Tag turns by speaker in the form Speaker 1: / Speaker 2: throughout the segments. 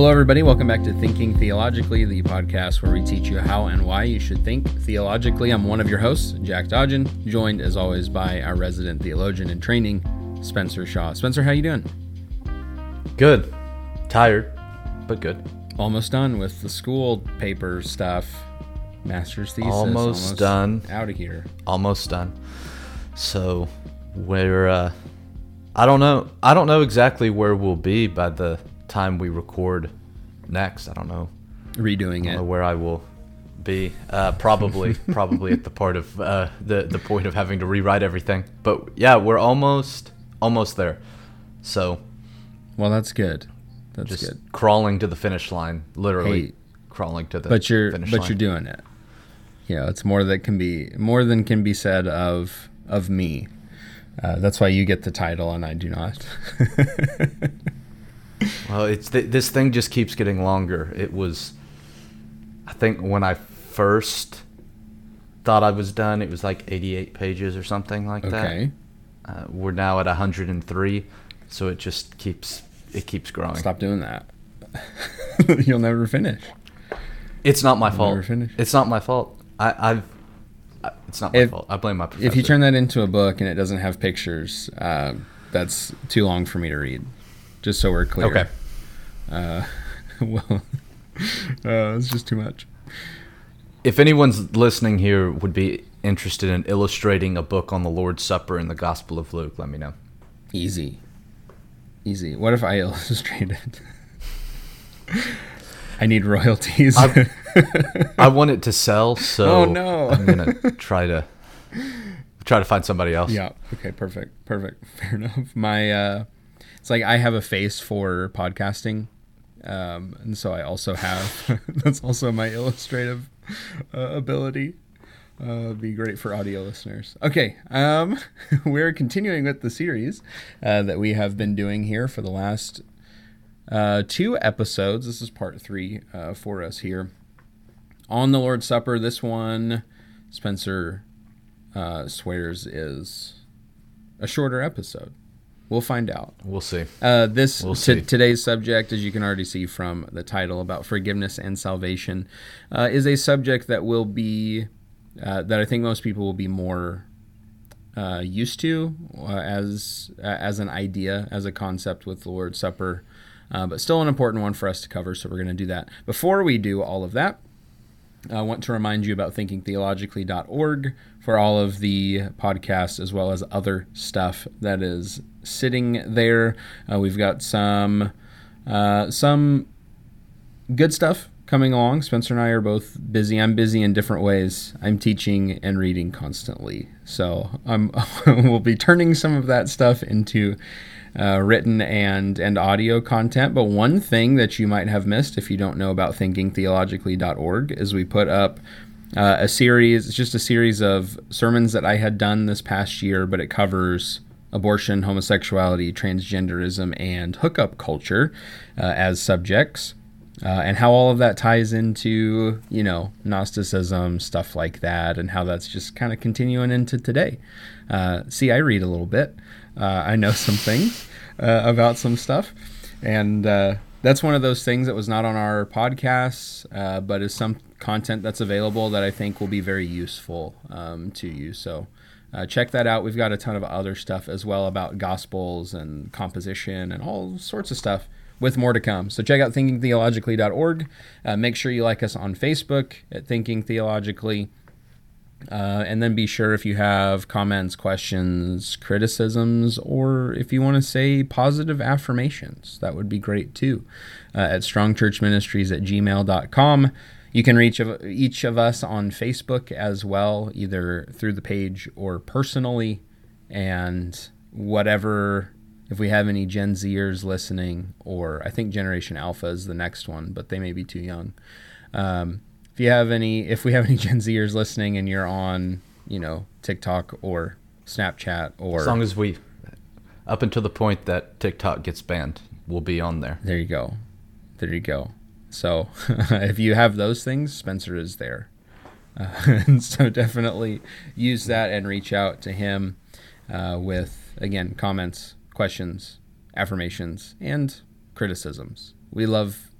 Speaker 1: Hello, everybody. Welcome back to Thinking Theologically, the podcast where we teach you how and why you should think theologically. I'm one of your hosts, Jack Dodgen, joined as always by our resident theologian in training, Spencer Shaw. Spencer, how you doing?
Speaker 2: Good. Tired, but good.
Speaker 1: Almost done with the school paper stuff. Master's thesis.
Speaker 2: Almost done.
Speaker 1: Out of here.
Speaker 2: Almost done. So we're uh I don't know I don't know exactly where we'll be by the time we record next. I don't know.
Speaker 1: Redoing
Speaker 2: don't know
Speaker 1: it.
Speaker 2: where I will be. Uh probably probably at the part of uh the the point of having to rewrite everything. But yeah, we're almost almost there. So
Speaker 1: Well, that's good. That's
Speaker 2: just
Speaker 1: good.
Speaker 2: crawling to the finish line, literally
Speaker 1: Hey,
Speaker 2: crawling to the finish line.
Speaker 1: But you're but
Speaker 2: line.
Speaker 1: you're doing it. Know, it's more that can be more than can be said of of me. Uh, that's why you get the title and I do not.
Speaker 2: Well, it's th- this thing just keeps getting longer. It was, I think, when I first thought I was done, it was like 88 pages or something like
Speaker 1: okay.
Speaker 2: that. Uh, we're now at 103, so it just keeps it keeps growing.
Speaker 1: Stop doing that. You'll never finish.
Speaker 2: It's not my
Speaker 1: You'll
Speaker 2: fault.
Speaker 1: never finish.
Speaker 2: It's not my fault. I, I've. I, it's not my
Speaker 1: If-
Speaker 2: fault. I blame my professor.
Speaker 1: If you turn that into a book and it doesn't have pictures, uh, that's too long for me to read. Just so we're clear.
Speaker 2: okay,
Speaker 1: Uh, well, uh, it's just too much.
Speaker 2: if anyone's listening here would be interested in illustrating a book on the Lord's Supper in the Gospel of Luke, let me know.
Speaker 1: Easy. Easy. What if I illustrated? It? I need royalties.
Speaker 2: I- I want it to sell, so
Speaker 1: Oh, no.
Speaker 2: I'm gonna try to try to find somebody else.
Speaker 1: Yeah. Okay. Perfect. Perfect. Fair enough. My uh, it's like I have a face for podcasting, um, and so I also have. that's also my illustrative uh, ability. Uh, be great for audio listeners. Okay, um, we're continuing with the series uh, that we have been doing here for the last uh, two episodes. This is part three uh, for us here on the Lord's Supper. This one, Spencer uh, swears is a shorter episode. We'll find out.
Speaker 2: We'll see.
Speaker 1: Uh, this
Speaker 2: We'll
Speaker 1: t- today's subject, as you can already see from the title about forgiveness and salvation, uh, is a subject that will be uh, that I think most people will be more uh, used to uh, as uh, as an idea, as a concept with the Lord's Supper, uh, but still an important one for us to cover. So we're going to do that. Before we do all of that, I want to remind you about thinkingtheologically.org for all of the podcasts as well as other stuff that is sitting there. Uh, we've got some uh, some good stuff coming along. Spencer and I are both busy. I'm busy in different ways. I'm teaching and reading constantly, so I'm we'll be turning some of that stuff into uh, written and and audio content. But one thing that you might have missed if you don't know about thinkingtheologically.org is we put up uh, a series. It's just a series of sermons that I had done this past year, but it covers abortion, homosexuality, transgenderism, and hookup culture uh, as subjects. Uh, and how all of that ties into, you know, Gnosticism, stuff like that, and how that's just kind of continuing into today. Uh, see, I read a little bit. Uh, I know some things uh, about some stuff. And uh, that's one of those things that was not on our podcasts, uh, but is some content that's available that I think will be very useful um, to you. So uh, check that out. We've got a ton of other stuff as well about gospels and composition and all sorts of stuff with more to come. So check out thinkingtheologically.org. Uh, make sure you like us on Facebook at Thinking Theologically. Uh, and then be sure if you have comments, questions, criticisms, or if you want to say positive affirmations, that would be great too. Uh, at strongchurchministries at gmail.com. You can reach each of us on Facebook as well, either through the page or personally. And whatever, if we have any Gen Zers listening, or I think Generation Alpha is the next one, but they may be too young. Um, if you have any, if we have any Gen Zers listening and you're on, you know, TikTok or Snapchat or
Speaker 2: As long as we, up until the point that TikTok gets banned, we'll be on there.
Speaker 1: there you go, there you go. So if you have those things, Spencer is there. Uh, and so definitely use that and reach out to him uh, with again comments, questions, affirmations, and criticisms. We love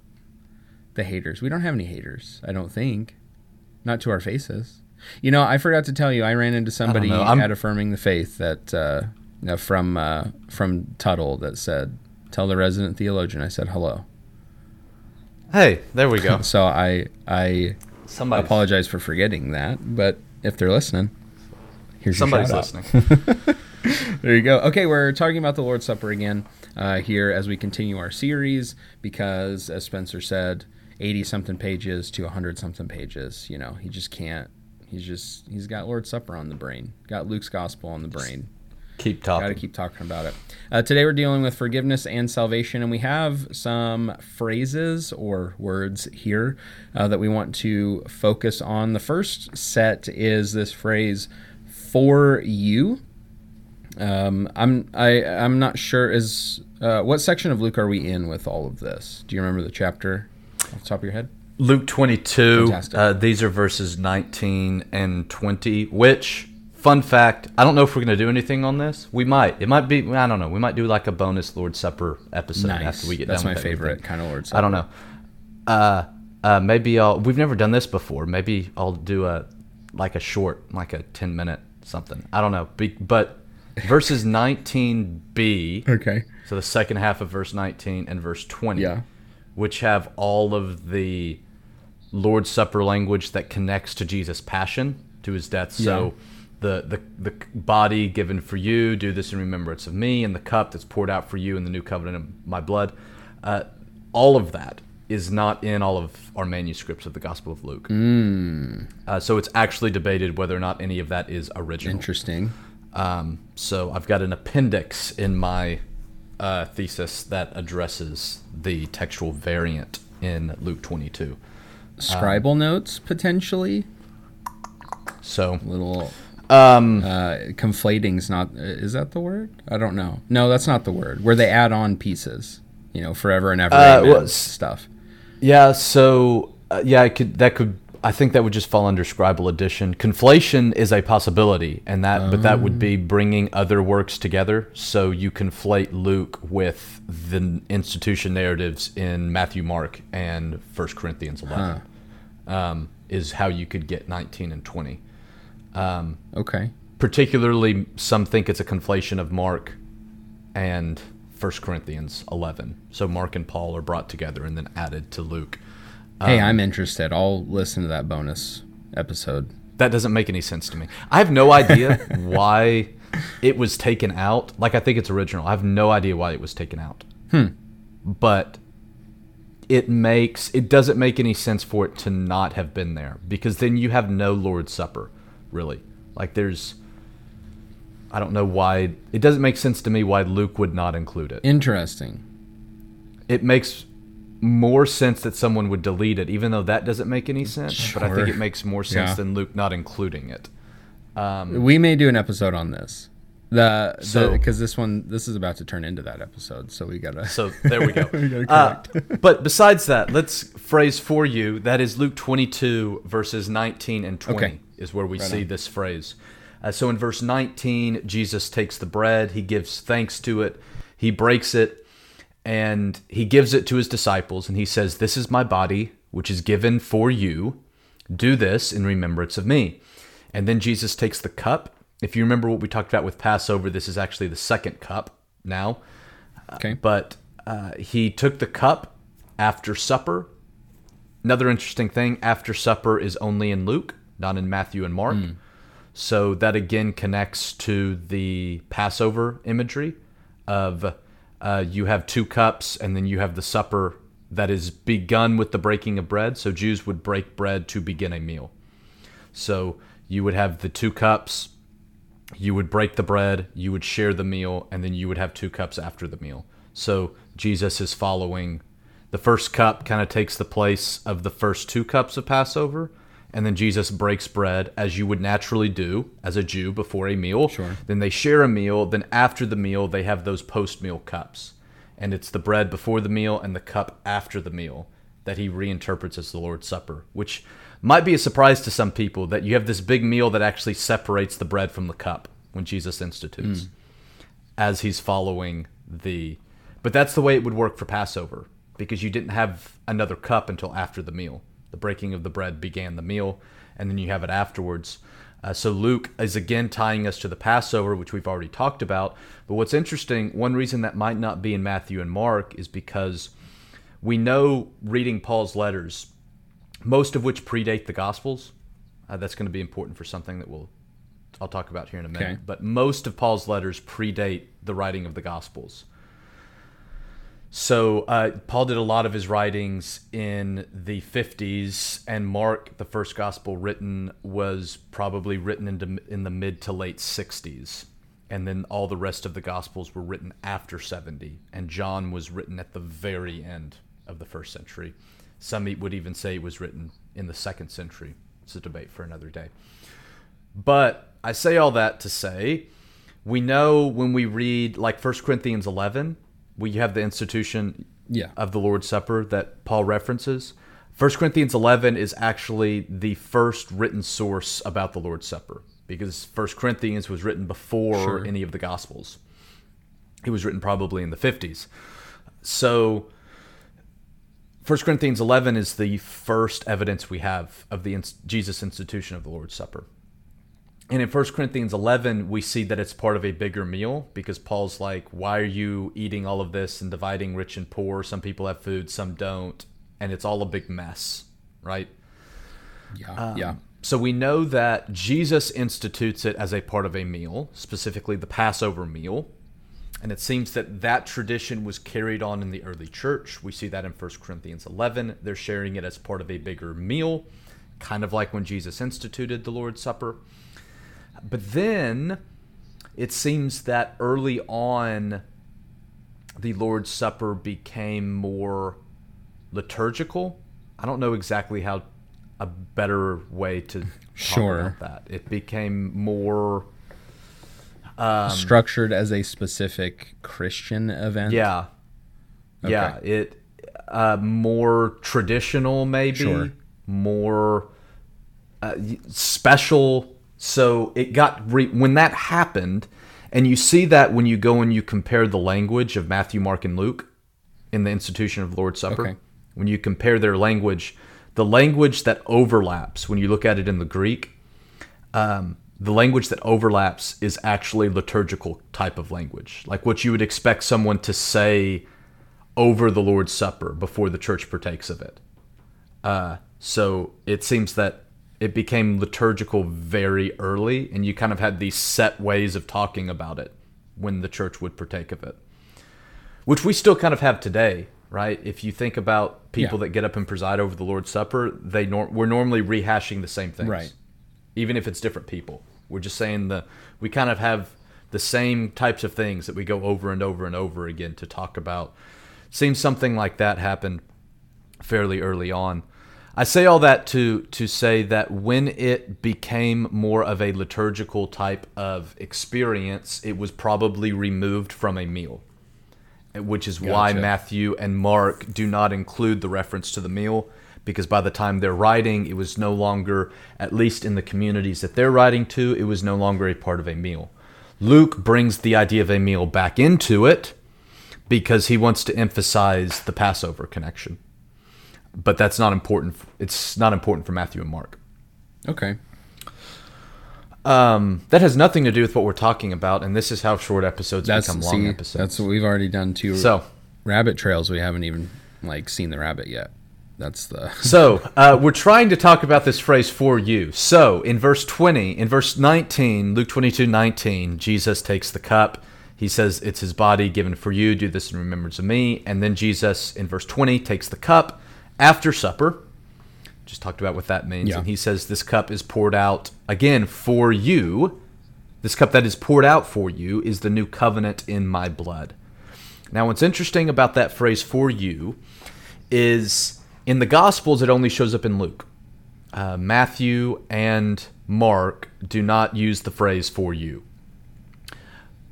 Speaker 1: the haters. We don't have any haters, I don't think. Not to our faces. You know, I forgot to tell you, I ran into somebody. At Affirming the Faith that uh, uh, from uh, from Tuttle that said, "Tell the resident theologian." I said hello.
Speaker 2: Hey, there we go.
Speaker 1: So I I
Speaker 2: Somebody,
Speaker 1: apologize for forgetting that, but if they're listening, here's your
Speaker 2: somebody's
Speaker 1: shout out.
Speaker 2: listening.
Speaker 1: There you go. Okay, we're talking about the Lord's Supper again uh, here as we continue our series because, as Spencer said, 80 something pages to 100 something pages. You know, he just can't. He's just, he's got Lord's Supper on the brain, got Luke's Gospel on the brain.
Speaker 2: Keep
Speaker 1: Got
Speaker 2: talking.
Speaker 1: to keep talking about it. Uh, today we're dealing with forgiveness and salvation, and we have some phrases or words here uh, that we want to focus on. The first set is this phrase "for you." Um, I'm I I'm not sure is uh, what section of Luke are we in with all of this? Do you remember the chapter off the top of your head?
Speaker 2: Luke 22. Uh, these are verses 19 and 20. Which, fun fact, I don't know if we're going to do anything on this. We might. It might be. I don't know. We might do like a bonus Lord's Supper episode after we get
Speaker 1: That's
Speaker 2: done.
Speaker 1: That's
Speaker 2: my
Speaker 1: favorite kind of Lord's.
Speaker 2: I don't know. Uh, uh, maybe I'll. We've never done this before. Maybe I'll do a like a short, like a 10 minute something. I don't know. Be, but verses 19b.
Speaker 1: Okay.
Speaker 2: So the second half of verse 19 and verse 20,
Speaker 1: Yeah.
Speaker 2: which have all of the Lord's Supper language that connects to Jesus' passion, to his death. So the, the the body given for you, do this in remembrance of me, and the cup that's poured out for you in the new covenant of my blood. Uh, all of that is not in all of our manuscripts of the Gospel of Luke. Uh, so it's actually debated whether or not any of that is original.
Speaker 1: Interesting.
Speaker 2: Um, so I've got an appendix in my uh, thesis that addresses the textual variant in Luke 22.
Speaker 1: Scribal notes potentially.
Speaker 2: So
Speaker 1: Little
Speaker 2: um,
Speaker 1: uh, conflating's not is that the word i don't know no that's not the word where they add on pieces you know forever and ever
Speaker 2: Uh, well,
Speaker 1: stuff
Speaker 2: yeah, so uh, yeah, I could that could I think that would just fall under scribal addition. Conflation is a possibility, and that but that would be bringing other works together. So you conflate Luke with the institution narratives in Matthew, Mark, and First Corinthians 11. Um, is how you could get 19 and 20. Um,
Speaker 1: okay
Speaker 2: particularly some think it's a conflation of Mark and 1 Corinthians 11. So Mark and Paul are brought together and then added to Luke.
Speaker 1: hey
Speaker 2: Um,
Speaker 1: i'm interested i'll listen to that bonus episode
Speaker 2: That doesn't make any sense to me. I have no idea why it was taken out. Like I think it's original. I have no idea why it was taken out.
Speaker 1: Hmm.
Speaker 2: But it makes it doesn't make any sense for it to not have been there because then you have no Lord's Supper, really. Like there's I don't know why it doesn't make sense to me why Luke would not include it.
Speaker 1: interesting
Speaker 2: It makes more sense that someone would delete it, even though that doesn't make any sense. But I think it makes more sense
Speaker 1: Yeah.
Speaker 2: than Luke not including it. Um,
Speaker 1: we may do an episode on this the
Speaker 2: So-
Speaker 1: because this one this is about to turn into that episode so we gotta
Speaker 2: So there we go.
Speaker 1: We
Speaker 2: Uh, but besides that, let's phrase for you that is Luke 22 verses 19 and 20
Speaker 1: Okay.
Speaker 2: Is where we
Speaker 1: Right
Speaker 2: see
Speaker 1: on.
Speaker 2: this phrase. Uh, so in verse 19, Jesus takes the bread, he gives thanks to it, he breaks it, and he gives it to his disciples, and he says, "This is my body, which is given for you. Do this in remembrance of me." And then Jesus takes the cup. If you remember what we talked about with Passover, this is actually the second cup now.
Speaker 1: okay
Speaker 2: But uh, he took the cup after supper. Another interesting thing after supper is only in Luke, not in Matthew and Mark. So that again connects to the Passover imagery of uh, you have two cups and then you have the supper that is begun with the breaking of bread. So Jews would break bread to begin a meal. So you would have the two cups, you would break the bread, you would share the meal, and then you would have two cups after the meal. So Jesus is following the first cup, kind of takes the place of the first two cups of Passover. And then Jesus breaks bread as you would naturally do as a Jew before a meal.
Speaker 1: Sure.
Speaker 2: Then they share a meal. Then after the meal, they have those post meal cups. And it's the bread before the meal and the cup after the meal that he reinterprets as the Lord's Supper, which might be a surprise to some people that you have this big meal that actually separates the bread from the cup when Jesus institutes hmm. as he's following the. But that's the way it would work for Passover because you didn't have another cup until after the meal. The breaking of the bread began the meal, and then you have it afterwards. Uh, so Luke is again tying us to the Passover, which we've already talked about. But what's interesting, one reason that might not be in Matthew and Mark is because we know reading Paul's letters, most of which predate the Gospels. Uh, that's going to be important for something that we'll I'll talk about here in a minute.
Speaker 1: Okay.
Speaker 2: But most of Paul's letters predate the writing of the Gospels. So uh, Paul did a lot of his writings in the 50s, and Mark, the first gospel written, was probably written into, in the mid to late 60s. And then all the rest of the gospels were written after 70, and John was written at the very end of the first century. Some would even say it was written in the second century. It's a debate for another day. But I say all that to say, we know when we read like 1 Corinthians 11, we have the institution
Speaker 1: Yeah.
Speaker 2: of the Lord's Supper that Paul references. 1 Corinthians 11 is actually the first written source about the Lord's Supper because 1 Corinthians was written before
Speaker 1: Sure.
Speaker 2: any of the Gospels. It was written probably in the 50s. So 1 Corinthians 11 is the first evidence we have of the Jesus institution of the Lord's Supper. And in 1 Corinthians 11, we see that it's part of a bigger meal because Paul's like, why are you eating all of this and dividing rich and poor? Some people have food, some don't. And it's all a big mess, right?
Speaker 1: Yeah. Um, yeah.
Speaker 2: So we know that Jesus institutes it as a part of a meal, specifically the Passover meal. And it seems that that tradition was carried on in the early church. We see that in 1 Corinthians 11. They're sharing it as part of a bigger meal, kind of like when Jesus instituted the Lord's Supper. But then it seems that early on, the Lord's Supper became more liturgical. I don't know exactly how a better way to talk
Speaker 1: Sure.
Speaker 2: about that. It became more
Speaker 1: Structured as a specific Christian event.
Speaker 2: yeah, yeah. It uh, more traditional, maybe
Speaker 1: Sure.
Speaker 2: more uh, special. So it got re- when that happened, and you see that when you go and you compare the language of Matthew, Mark, and Luke in the institution of the Lord's Supper.
Speaker 1: Okay.
Speaker 2: When you compare their language, the language that overlaps when you look at it in the Greek, um, the language that overlaps is actually liturgical type of language, like what you would expect someone to say over the Lord's Supper before the church partakes of it. Uh, so it seems that it became liturgical very early, and you kind of had these set ways of talking about it when the church would partake of it, which we still kind of have today, right? If you think about people
Speaker 1: Yeah.
Speaker 2: that get up and preside over the Lord's Supper, they nor- we're normally rehashing the same things,
Speaker 1: Right.
Speaker 2: Even if it's different people, we're just saying the we kind of have the same types of things that we go over and over and over again to talk about. Seems something like that happened fairly early on. I say all that to to say that when it became more of a liturgical type of experience, it was probably removed from a meal. Which is why Matthew and Mark do not include the reference to the meal because by the time they're writing, it was no longer at least in the communities that they're writing to, it was no longer a part of a meal. Luke brings the idea of a meal back into it because he wants to emphasize the Passover connection. But that's not important. It's not important for Matthew and Mark.
Speaker 1: Okay.
Speaker 2: Um, that has nothing to do with what we're talking about, and this is how short episodes
Speaker 1: That's
Speaker 2: become long
Speaker 1: see,
Speaker 2: episodes.
Speaker 1: that's what we've already done two
Speaker 2: so,
Speaker 1: rabbit trails. We haven't even like seen the rabbit yet. That's the
Speaker 2: so uh, we're trying to talk about this phrase for you. So, in verse 20, in verse 19, Luke 22 19, Jesus takes the cup. He says, It's his body given for you. Do this in remembrance of me. And then Jesus, in verse 20, takes the cup after supper. Just talked about what that means.
Speaker 1: Yeah.
Speaker 2: And he says, This cup is poured out again for you. This cup that is poured out for you is the new covenant in my blood. Now, what's interesting about that phrase for you is in the Gospels, it only shows up in Luke. Uh, Matthew and Mark do not use the phrase for you.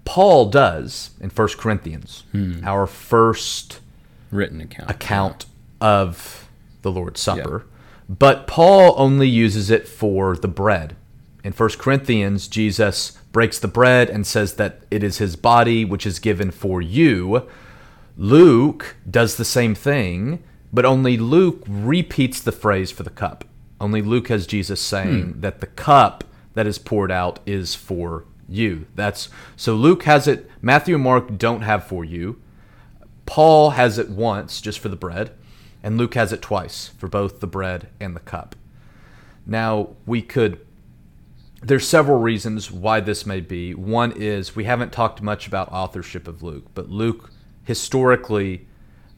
Speaker 2: Paul does in 1 Corinthians, our first
Speaker 1: written account.
Speaker 2: account of the Lord's Supper. But Paul only uses it for the bread. In 1 Corinthians, Jesus breaks the bread and says that it is his body which is given for you. Luke does the same thing, but only Luke repeats the phrase for the cup. Only Luke has Jesus saying
Speaker 1: Hmm.
Speaker 2: that the cup that is poured out is for you. That's so Luke has it, Matthew and Mark don't have for you. Paul has it once just for the bread, and Luke has it twice for both the bread and the cup. Now, we could there's several reasons why this may be. One is we haven't talked much about authorship of Luke, but Luke historically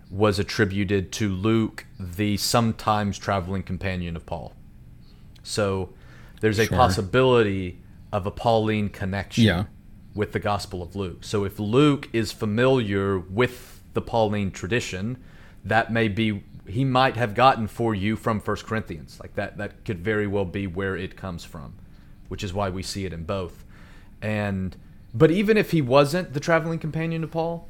Speaker 2: was attributed to Luke, the sometimes traveling companion of Paul. So there's a
Speaker 1: Sure.
Speaker 2: possibility of a Pauline connection
Speaker 1: Yeah.
Speaker 2: with the Gospel of Luke. So if Luke is familiar with the Pauline tradition, that may be he might have gotten for you from First Corinthians. Like that that could very well be where it comes from, which is why we see it in both. And but even if he wasn't the traveling companion of Paul,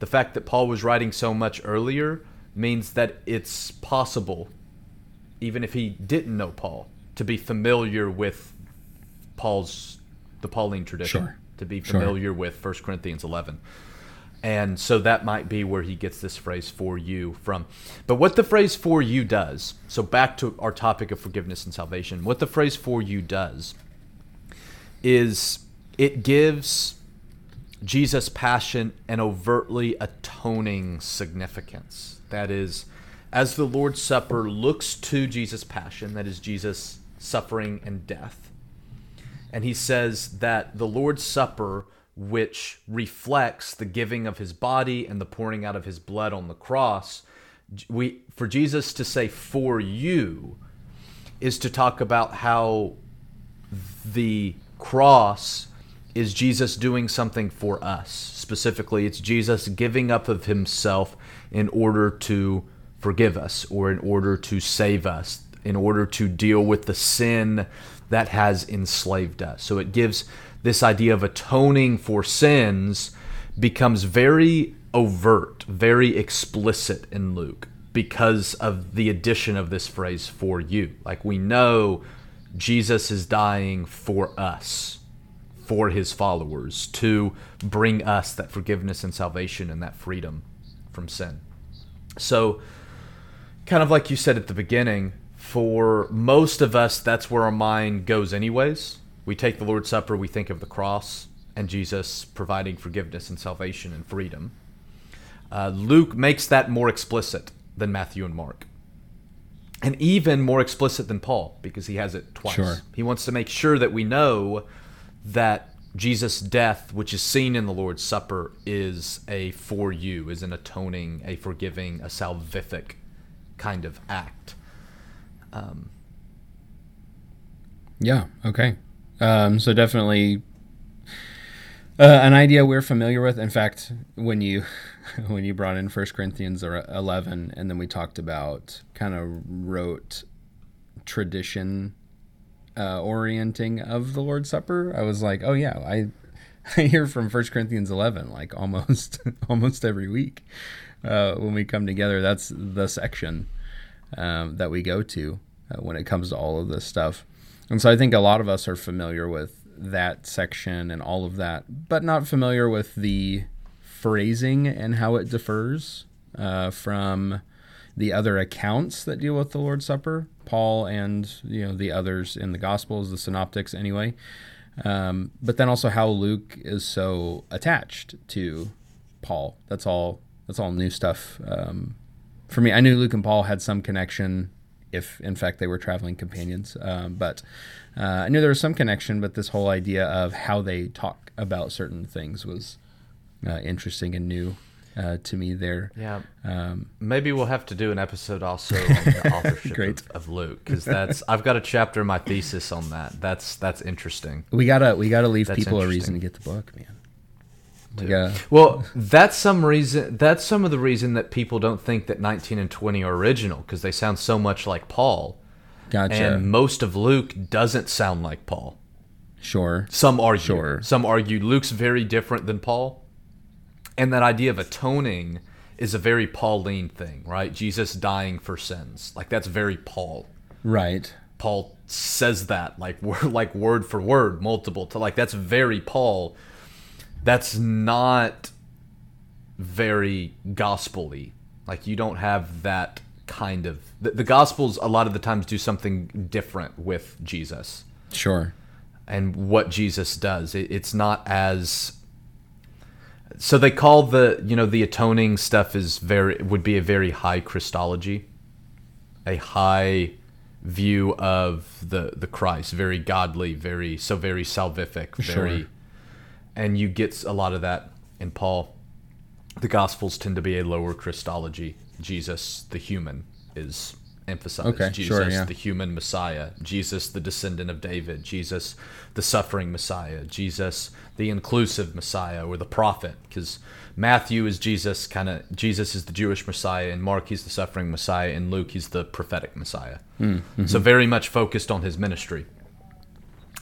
Speaker 2: the fact that Paul was writing so much earlier means that it's possible even if he didn't know Paul to be familiar with Paul's the Pauline tradition
Speaker 1: Sure.
Speaker 2: to be
Speaker 1: Sure.
Speaker 2: familiar with 1 Corinthians 11. And so that might be where he gets this phrase for you from. But what the phrase for you does, so back to our topic of forgiveness and salvation, what the phrase for you does is it gives Jesus' passion an overtly atoning significance. That is, as the Lord's Supper looks to Jesus' passion, that is, Jesus' suffering and death, and he says that the Lord's Supper, which reflects the giving of his body and the pouring out of his blood on the cross, we for Jesus to say for you is to talk about how the cross is Jesus doing something for us. Specifically, it's Jesus giving up of himself in order to forgive us or in order to save us, in order to deal with the sin that has enslaved us. So it gives this idea of atoning for sins becomes very overt, very explicit in Luke because of the addition of this phrase for you. Like we know Jesus is dying for us, for his followers, to bring us that forgiveness and salvation and that freedom from sin. So, kind of like you said at the beginning, for most of us, that's where our mind goes, anyways. We take the Lord's Supper, we think of the cross and Jesus providing forgiveness and salvation and freedom. Uh, Luke makes that more explicit than Matthew and Mark. And even more explicit than Paul because he has it twice.
Speaker 1: Sure.
Speaker 2: He wants to make sure that we know that Jesus' death, which is seen in the Lord's Supper, is a for you, is an atoning, a forgiving, a salvific kind of act. Um,
Speaker 1: Yeah. Okay. Um, so definitely uh, an idea we're familiar with. In fact, when you when you brought in First Corinthians eleven, and then we talked about kind of rote tradition uh, orienting of the Lord's Supper, I was like, oh yeah, I I hear from First Corinthians eleven like almost almost every week uh, when we come together. That's the section um, that we go to uh, when it comes to all of this stuff. And so I think a lot of us are familiar with that section and all of that, but not familiar with the phrasing and how it differs uh, from the other accounts that deal with the Lord's Supper, Paul and you know the others in the Gospels, the Synoptics, anyway. Um, but then also how Luke is so attached to Paul. That's all. That's all new stuff um, for me. I knew Luke and Paul had some connection, if in fact they were traveling companions. Um, but uh, I knew there was some connection. But this whole idea of how they talk about certain things was uh, interesting and new uh, to me. There,
Speaker 2: yeah,
Speaker 1: um,
Speaker 2: maybe we'll have to do an episode also on the authorship
Speaker 1: Great.
Speaker 2: of, of Luke because that's I've got a chapter in my thesis on that. That's that's interesting.
Speaker 1: we gotta we gotta leave
Speaker 2: That's
Speaker 1: people a reason to get the book, man. Gotta,
Speaker 2: Well, that's some reason. That's some of the reason that people don't think that 19 and 20 are original because they sound so much like Paul,
Speaker 1: gotcha.
Speaker 2: and most of Luke doesn't sound like Paul.
Speaker 1: sure.
Speaker 2: Some argue.
Speaker 1: Sure.
Speaker 2: Some argue Luke's very different than Paul, and that idea of atoning is a very Pauline thing, right? Jesus dying for sins, like that's very Paul.
Speaker 1: Right.
Speaker 2: Paul says that like word like word for word, multiple to like that's very Paul. That's not very gospel-y. Like you don't have that kind of the, the gospels a lot of the times do something different with Jesus
Speaker 1: Sure.
Speaker 2: and what Jesus does. It, it's not as so they call the you know the atoning stuff is very would be a very high Christology, a high view of the the Christ, very godly, very so very salvific, very,
Speaker 1: Sure.
Speaker 2: And you get a lot of that in Paul. The Gospels tend to be a lower Christology. Jesus, the human, is emphasized.
Speaker 1: Okay,
Speaker 2: Jesus,
Speaker 1: sure, yeah.
Speaker 2: the human Messiah. Jesus, the descendant of David. Jesus, the suffering Messiah. Jesus, the inclusive Messiah or the prophet. Because Matthew is Jesus, kind of, Jesus is the Jewish Messiah. And Mark, he's the suffering Messiah. And Luke, he's the prophetic Messiah.
Speaker 1: Mm-hmm.
Speaker 2: So very much focused on his ministry.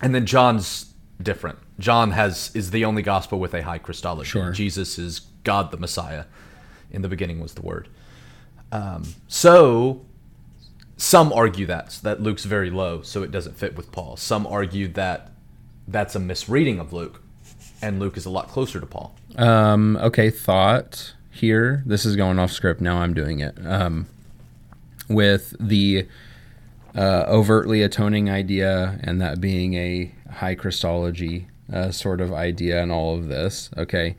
Speaker 2: And then John's different. John has is the only gospel with a high Christology.
Speaker 1: Sure.
Speaker 2: Jesus is God the Messiah. In the beginning was the Word. Um, so some argue that that Luke's very low, so it doesn't fit with Paul. Some argue that that's a misreading of Luke, and Luke is a lot closer to Paul.
Speaker 1: Um, okay, thought here. This is going off script. Now I'm doing it. Um, with the uh, overtly atoning idea and that being a high Christology uh, sort of idea and all of this. Okay,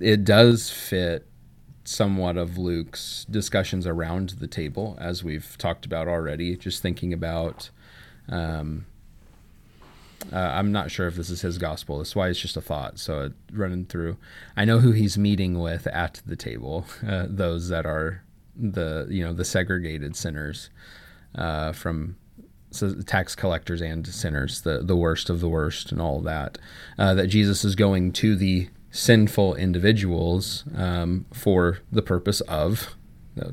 Speaker 1: it does fit somewhat of Luke's discussions around the table, as we've talked about already. Just thinking about. Um, uh, I'm not sure if this is his gospel. That's why it's just a thought. So running through, I know who he's meeting with at the table. Uh, those that are the you know the segregated sinners uh, from so tax collectors and sinners, the the worst of the worst, and all that. Uh, that Jesus is going to the sinful individuals um, for the purpose of uh,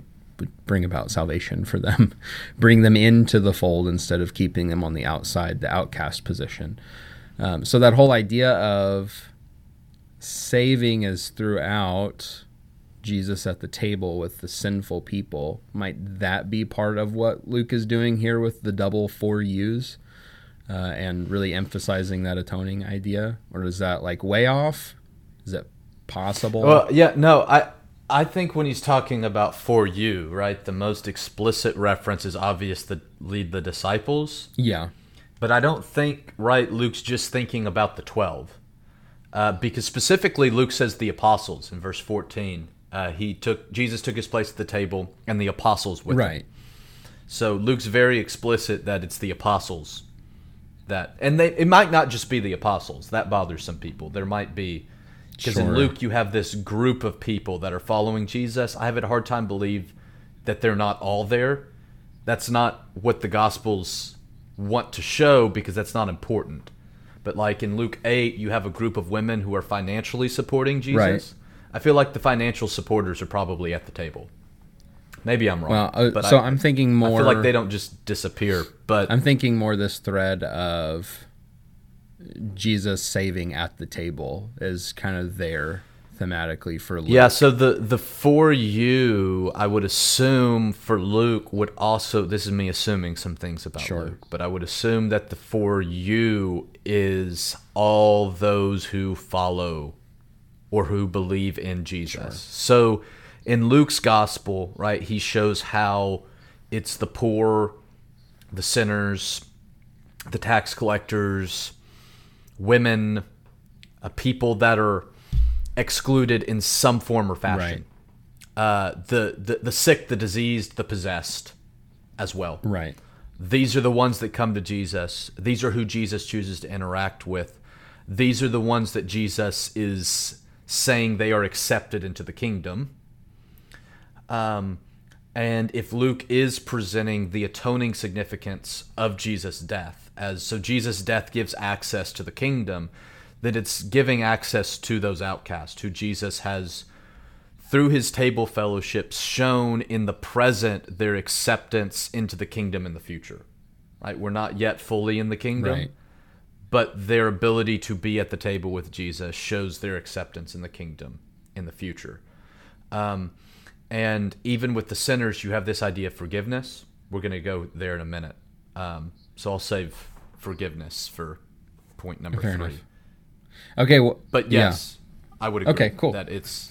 Speaker 1: bring about salvation for them, bring them into the fold instead of keeping them on the outside, the outcast position. Um, so that whole idea of saving is throughout Jesus at the table with the sinful people. Might that be part of what Luke is doing here with the double four U's uh, and really emphasizing that atoning idea? Or is that like way off? Is it possible?
Speaker 2: Well, yeah, no, I I think when he's talking about for you, right, the most explicit reference is obvious that lead the disciples.
Speaker 1: yeah.
Speaker 2: But I don't think, right, Luke's just thinking about the 12. Uh, because specifically, Luke says the apostles in verse 14. Uh, he took Jesus took his place at the table, and the apostles with him.
Speaker 1: Right.
Speaker 2: So Luke's very explicit that it's the apostles that, and they it might not just be the apostles that bothers some people. There might be because in Luke you have this group of people that are following Jesus. I have a hard time believe that they're not all there. That's not what the Gospels want to show because that's not important. But like in Luke eight, you have a group of women who are financially supporting Jesus.
Speaker 1: Right.
Speaker 2: I feel like the financial supporters are probably at the table. Maybe I'm wrong.
Speaker 1: Well, uh,
Speaker 2: but
Speaker 1: so
Speaker 2: I,
Speaker 1: I'm thinking more.
Speaker 2: I feel like they don't just disappear. But
Speaker 1: I'm thinking more this thread of Jesus saving at the table is kind of there thematically for Luke.
Speaker 2: yeah, so the the for you, I would assume for Luke would also. This is me assuming some things about
Speaker 1: Sure.
Speaker 2: Luke, but I would assume that the for you is all those who follow or who believe in Jesus. So in Luke's gospel, right, he shows how it's the poor, the sinners, the tax collectors, women, uh, people that are excluded in some form or fashion. Uh, the, the the sick, the diseased, the possessed, as well.
Speaker 1: Right.
Speaker 2: These are the ones that come to Jesus. These are who Jesus chooses to interact with. These are the ones that Jesus is saying they are accepted into the kingdom. Um, and if Luke is presenting the atoning significance of Jesus' death, as so Jesus' death gives access to the kingdom, that it's giving access to those outcasts who Jesus has, through his table fellowship, shown in the present their acceptance into the kingdom in the future. Right? We're not yet fully in the kingdom
Speaker 1: Right.
Speaker 2: But their ability to be at the table with Jesus shows their acceptance in the kingdom in the future. Um, and even with the sinners, you have this idea of forgiveness. We're going to go there in a minute. Um, so I'll save forgiveness for point number
Speaker 1: Fair
Speaker 2: three.
Speaker 1: enough. Okay. Well,
Speaker 2: But
Speaker 1: yeah.
Speaker 2: yes, I would agree
Speaker 1: Okay, cool.
Speaker 2: that it's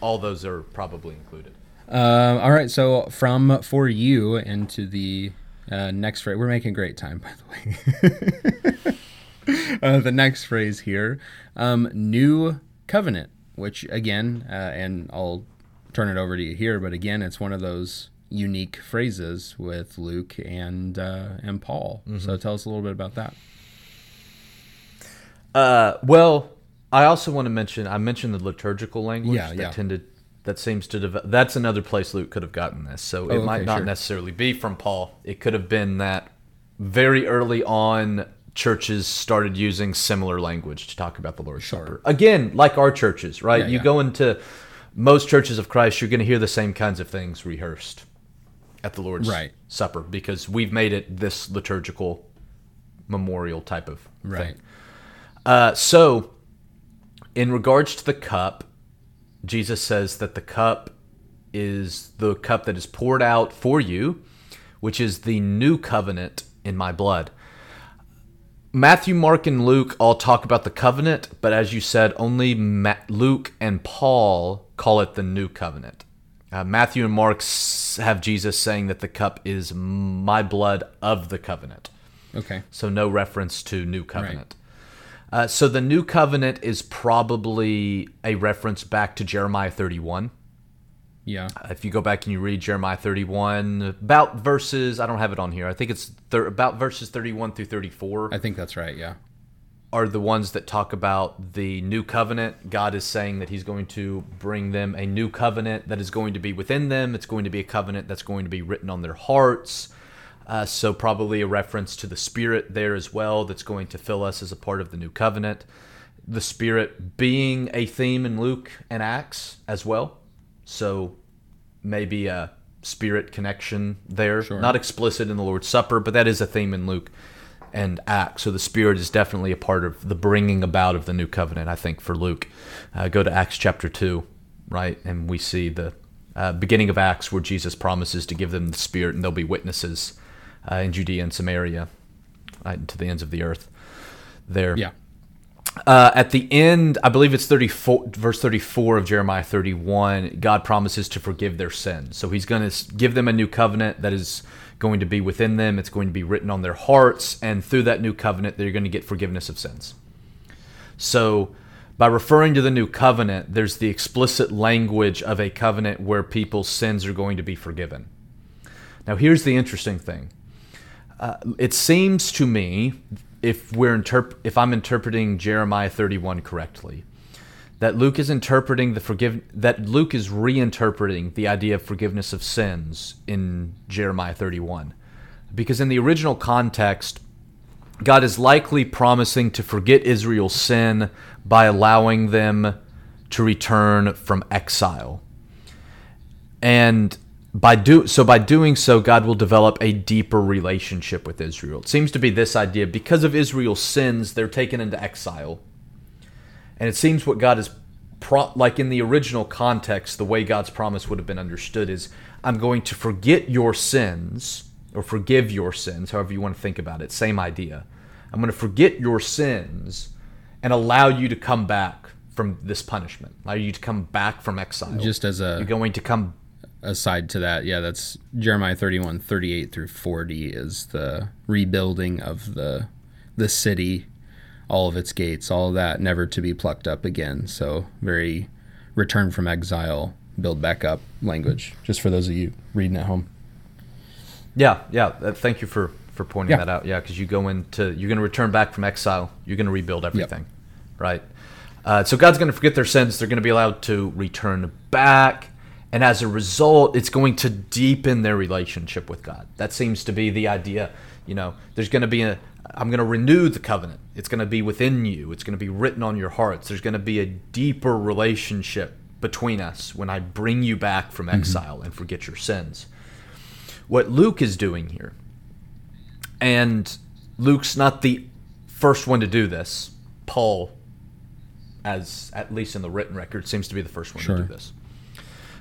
Speaker 2: all those are probably included.
Speaker 1: Uh, all right, so from for you into the uh, next phrase, we're making great time, by the way. uh, the next phrase here, um, new covenant, which again, uh, and I'll turn it over to you here, but again, it's one of those unique phrases with Luke and uh, and Paul. Mm-hmm. So tell us a little bit about that.
Speaker 2: Uh, well, I also want to mention I mentioned the liturgical language
Speaker 1: yeah,
Speaker 2: that
Speaker 1: yeah.
Speaker 2: tended that seems to develop. That's another place Luke could have gotten this. So it
Speaker 1: Oh,
Speaker 2: might not
Speaker 1: sure.
Speaker 2: necessarily be from Paul. It could have been that very early on churches started using similar language to talk about the Lord's
Speaker 1: Sure.
Speaker 2: Supper. Again, like our churches, right?
Speaker 1: Yeah,
Speaker 2: you
Speaker 1: yeah.
Speaker 2: go into most churches of Christ, you're going to hear the same kinds of things rehearsed at the Lord's
Speaker 1: Right.
Speaker 2: Supper because we've made it this liturgical memorial type of
Speaker 1: Right.
Speaker 2: thing. Uh, so, in regards to the cup, Jesus says that the cup is the cup that is poured out for you, which is the new covenant in my blood. Matthew, Mark, and Luke all talk about the covenant, but as you said, only Ma- Luke and Paul call it the new covenant. Uh, Matthew and Mark s- have Jesus saying that the cup is my blood of the covenant.
Speaker 1: Okay.
Speaker 2: So no reference to new covenant. Uh, so the new covenant is probably a reference back to Jeremiah 31.
Speaker 1: Yeah.
Speaker 2: If you go back and you read Jeremiah 31, about verses, I don't have it on here. I think it's thir- about verses 31 through 34
Speaker 1: I think that's right. Yeah.
Speaker 2: are the ones that talk about the new covenant. God is saying that He's going to bring them a new covenant that is going to be within them. It's going to be a covenant that's going to be written on their hearts. Uh, so, probably a reference to the Spirit there as well that's going to fill us as a part of the new covenant. The Spirit being a theme in Luke and Acts as well. So, maybe a Spirit connection there.
Speaker 1: Sure.
Speaker 2: Not explicit in the Lord's Supper, but that is a theme in Luke and Acts. So the Spirit is definitely a part of the bringing about of the new covenant, I think, for Luke. Uh, go to Acts chapter 2, right? And we see the uh, beginning of Acts where Jesus promises to give them the Spirit and they'll be witnesses uh, in Judea and Samaria, right, to the ends of the earth there.
Speaker 1: Yeah.
Speaker 2: Uh, at the end, I believe it's 34, verse 34 of Jeremiah 31, God promises to forgive their sins. So he's going to give them a new covenant that is going to be within them. It's going to be written on their hearts. And through that new covenant, they're going to get forgiveness of sins. So by referring to the new covenant, there's the explicit language of a covenant where people's sins are going to be forgiven. Now, here's the interesting thing. Uh, it seems to me, if we're interp- if I'm interpreting Jeremiah 31 correctly, that Luke is interpreting the forgive that Luke is reinterpreting the idea of forgiveness of sins in Jeremiah 31, because in the original context, God is likely promising to forget Israel's sin by allowing them to return from exile. And by do so by doing so God will develop a deeper relationship with Israel. It seems to be this idea because of Israel's sins they're taken into exile. And it seems what God is pro- like in the original context the way God's promise would have been understood is I'm going to forget your sins or forgive your sins, however you want to think about it. Same idea. I'm going to forget your sins and allow you to come back from this punishment. Allow you to come back from exile.
Speaker 1: Just as a
Speaker 2: You're going to come
Speaker 1: aside to that, yeah, that's Jeremiah 31, 38 through 40 is the rebuilding of the the city, all of its gates, all of that, never to be plucked up again. So very return from exile, build back up language, just for those of you reading at home.
Speaker 2: Yeah, yeah. Uh, thank you for for pointing
Speaker 1: Yeah.
Speaker 2: that out. Yeah, because you go into you're going to return back from exile. You're going to rebuild everything, right? Uh, so God's going to forget their sins. They're going to be allowed to return back, and as a result, it's going to deepen their relationship with God. That seems to be the idea. You know, there's going to be a I'm going to renew the covenant. It's going to be within you. It's going to be written on your hearts. There's going to be a deeper relationship between us when I bring you back from mm-hmm. exile and forget your sins what Luke is doing here. And Luke's not the first one to do this. Paul, as at least in the written record, seems to be the first one to do this.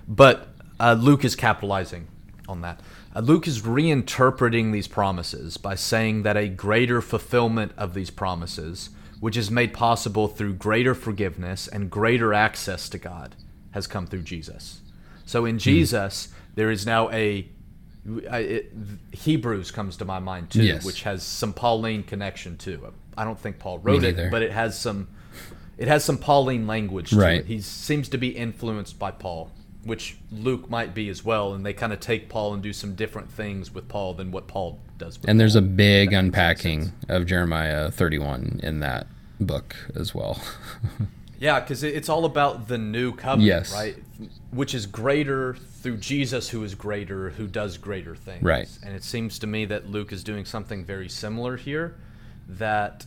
Speaker 2: But uh, Luke is capitalizing on that. Uh, Luke is reinterpreting these promises by saying that a greater fulfillment of these promises, which is made possible through greater forgiveness and greater access to God, has come through Jesus. So in Jesus, there is now a I- it, Hebrews comes to my mind too,
Speaker 1: Yes.
Speaker 2: which has some Pauline connection too. I don't think Paul wrote it, but it has some it has some Pauline language to
Speaker 1: Right.
Speaker 2: it. He seems to be influenced by Paul, which Luke might be as well, and they kind of take Paul and do some different things with Paul than what Paul does. With
Speaker 1: And there's a big unpacking of Jeremiah 31 in that book as well.
Speaker 2: Yeah, because it's all about the new covenant,
Speaker 1: Yes.
Speaker 2: right? Which is greater through Jesus, who is greater, who does greater things.
Speaker 1: Right.
Speaker 2: And it seems to me that Luke is doing something very similar here, that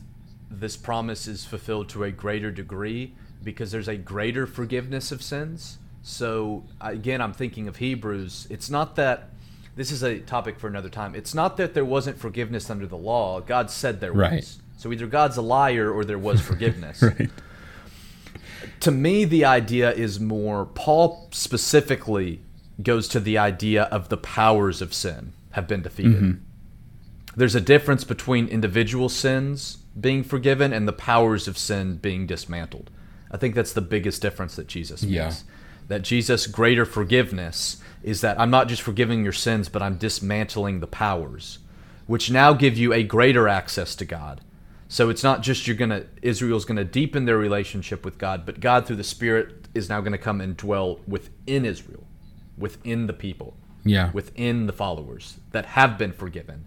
Speaker 2: this promise is fulfilled to a greater degree because there's a greater forgiveness of sins. So, again, I'm thinking of Hebrews. It's not that. This is a topic for another time. It's not that there wasn't forgiveness under the law. God said there
Speaker 1: Right.
Speaker 2: was. So either God's a liar or there was forgiveness
Speaker 1: right.
Speaker 2: to me the idea is more paul specifically goes to the idea of the powers of sin have been defeated mm-hmm. there's a difference between individual sins being forgiven and the powers of sin being dismantled i think that's the biggest difference that jesus makes
Speaker 1: Yeah.
Speaker 2: That jesus greater forgiveness is that i'm not just forgiving your sins but i'm dismantling the powers which now give you a greater access to god so it's not just you're gonna Israel's gonna deepen their relationship with God, but God through the Spirit is now gonna come and dwell within Israel, within the people,
Speaker 1: Yeah.
Speaker 2: within the followers that have been forgiven.